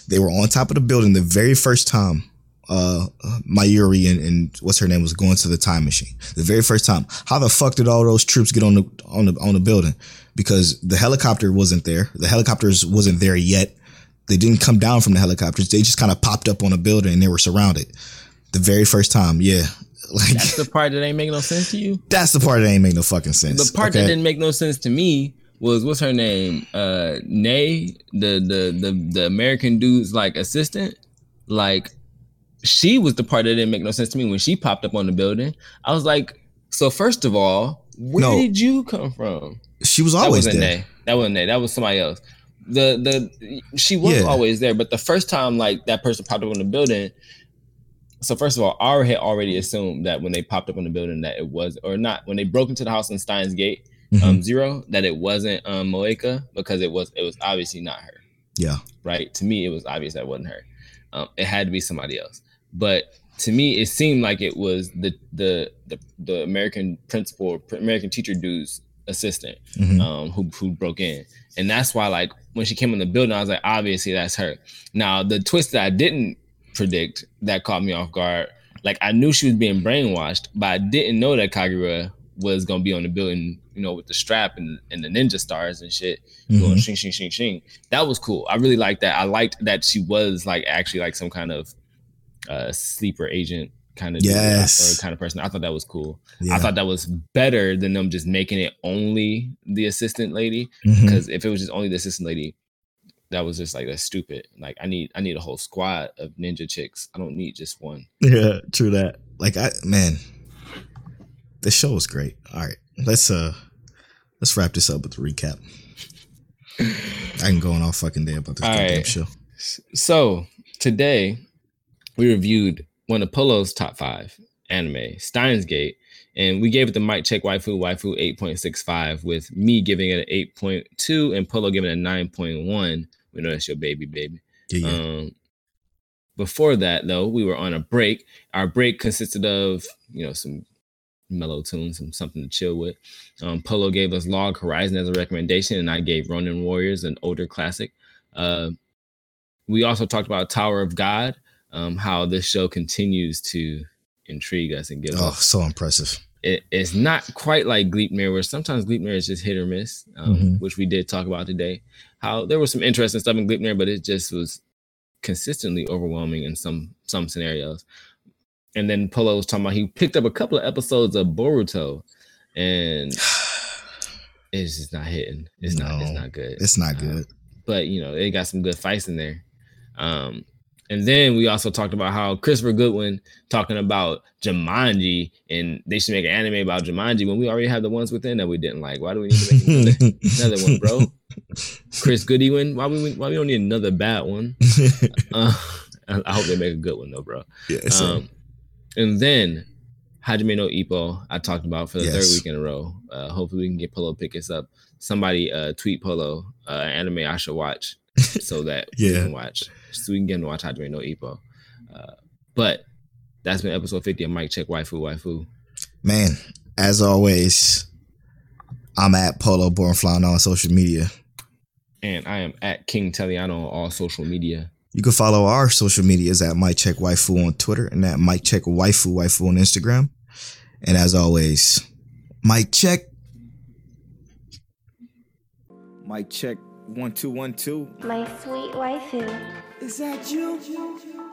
they were on top of the building the very first time. Uh, Mayuri and, and what's her name was going to the time machine. The very first time, how the fuck did all those troops get on the on the on the building? Because the helicopter wasn't there. The helicopters wasn't there yet. They didn't come down from the helicopters. They just kind of popped up on a building and they were surrounded. The very first time, yeah. Like
that's the part that ain't make no sense to you.
that's the part that ain't make no fucking sense.
The part that didn't make no sense to me was what's her name? Uh Nay, the the the the American dude's like assistant. Like she was the part that didn't make no sense to me when she popped up on the building. I was like, so first of all, where
No.
did you come from?
she was always
wasn't
there.
Nay. That wasn't Nay. That was somebody else. The the she was
Yeah.
always there, but the first time like that person popped up on the building. So first of all, I had already assumed that when they popped up on the building that it was or not when they broke into the house in Steins Gate
Mhm.
um zero that it wasn't um Moeka because it was it was obviously not her.
yeah.
Right. To me, it was obvious that wasn't her. Um, it had to be somebody else. But to me, it seemed like it was the the the, the American principal, American teacher dude's assistant
Mhm.
um, who who broke in, and that's why like when she came in the building, I was like, obviously that's her. Now the twist that I didn't predict that caught me off guard, like I knew she was being brainwashed, but I didn't know that Kagura was gonna be on the building, you know, with the strap and, and the ninja stars and shit going
Mhm.
shing shing shing shing. That was cool. I really liked that. I liked that she was like actually like some kind of uh sleeper agent kind of
Yes.
kind of person. I thought that was cool.
Yeah.
I thought that was better than them just making it only the assistant lady. Because if it was just only the assistant lady, that was just like that's stupid. Like I need I need a whole squad of ninja chicks. I don't need just one.
Yeah, true that. Like I man, the show was great. All right, let's uh let's wrap this up with a recap. I can go on all fucking day about this
All
goddamn
right.
show.
So today we reviewed one of Polo's top five anime, Steins Gate, and we gave it the mic check waifu waifu 8.65 with me giving it an 8.2 and Polo giving it a 9.1. We know that's your baby, baby.
Yeah, yeah.
Um, before that, though, we were on a break. Our break consisted of, you know, some mellow tunes, some something to chill with. Um, Polo gave us Log Horizon as a recommendation, and I gave Ronin Warriors an older classic. Uh, we also talked about Tower of God, um, how this show continues to intrigue us and give
oh,
us.
so impressive.
It, it's not quite like Gleipnir, where sometimes Gleipnir is just hit or miss, um,
Mhm.
which we did talk about today. How there was some interesting stuff in Gleipnir, but it just was consistently overwhelming in some some scenarios. And then Polo was talking about he picked up a couple of episodes of Boruto, and it's just not hitting. It's not. It's not good.
It's not
Uh,
good.
but you know they got some good fights in there. Um, and then we also talked about how Christopher Goodwin talking about Jumanji and they should make an anime about Jumanji when we already have the ones within that we didn't like. Why do we need to make another, another one, bro? Chris Goodwin, why we why we don't need another bad one? Uh, I I hope they make a good one though, bro.
yeah,
Um, and then Hajime no Ippo, I talked about for the third week in a row. Uh, hopefully, we can get Polo pick us up. Somebody uh, tweet Polo uh, anime I should watch so that we
Yeah.
can watch, so we can get him to watch Hajime no Ippo. Uh, but that's been episode 50 of Mic Check Waifu Waifu.
Man, as always, I'm at Polo Born Flying on social media.
And I am at King Teliano on all social media.
You can follow our social medias at Mic Check Waifu on Twitter and at Mic Check Waifu Waifu on Instagram. And as always, Mic Check.
Mic check. One, two, one, two.
My sweet waifu.
Is that you?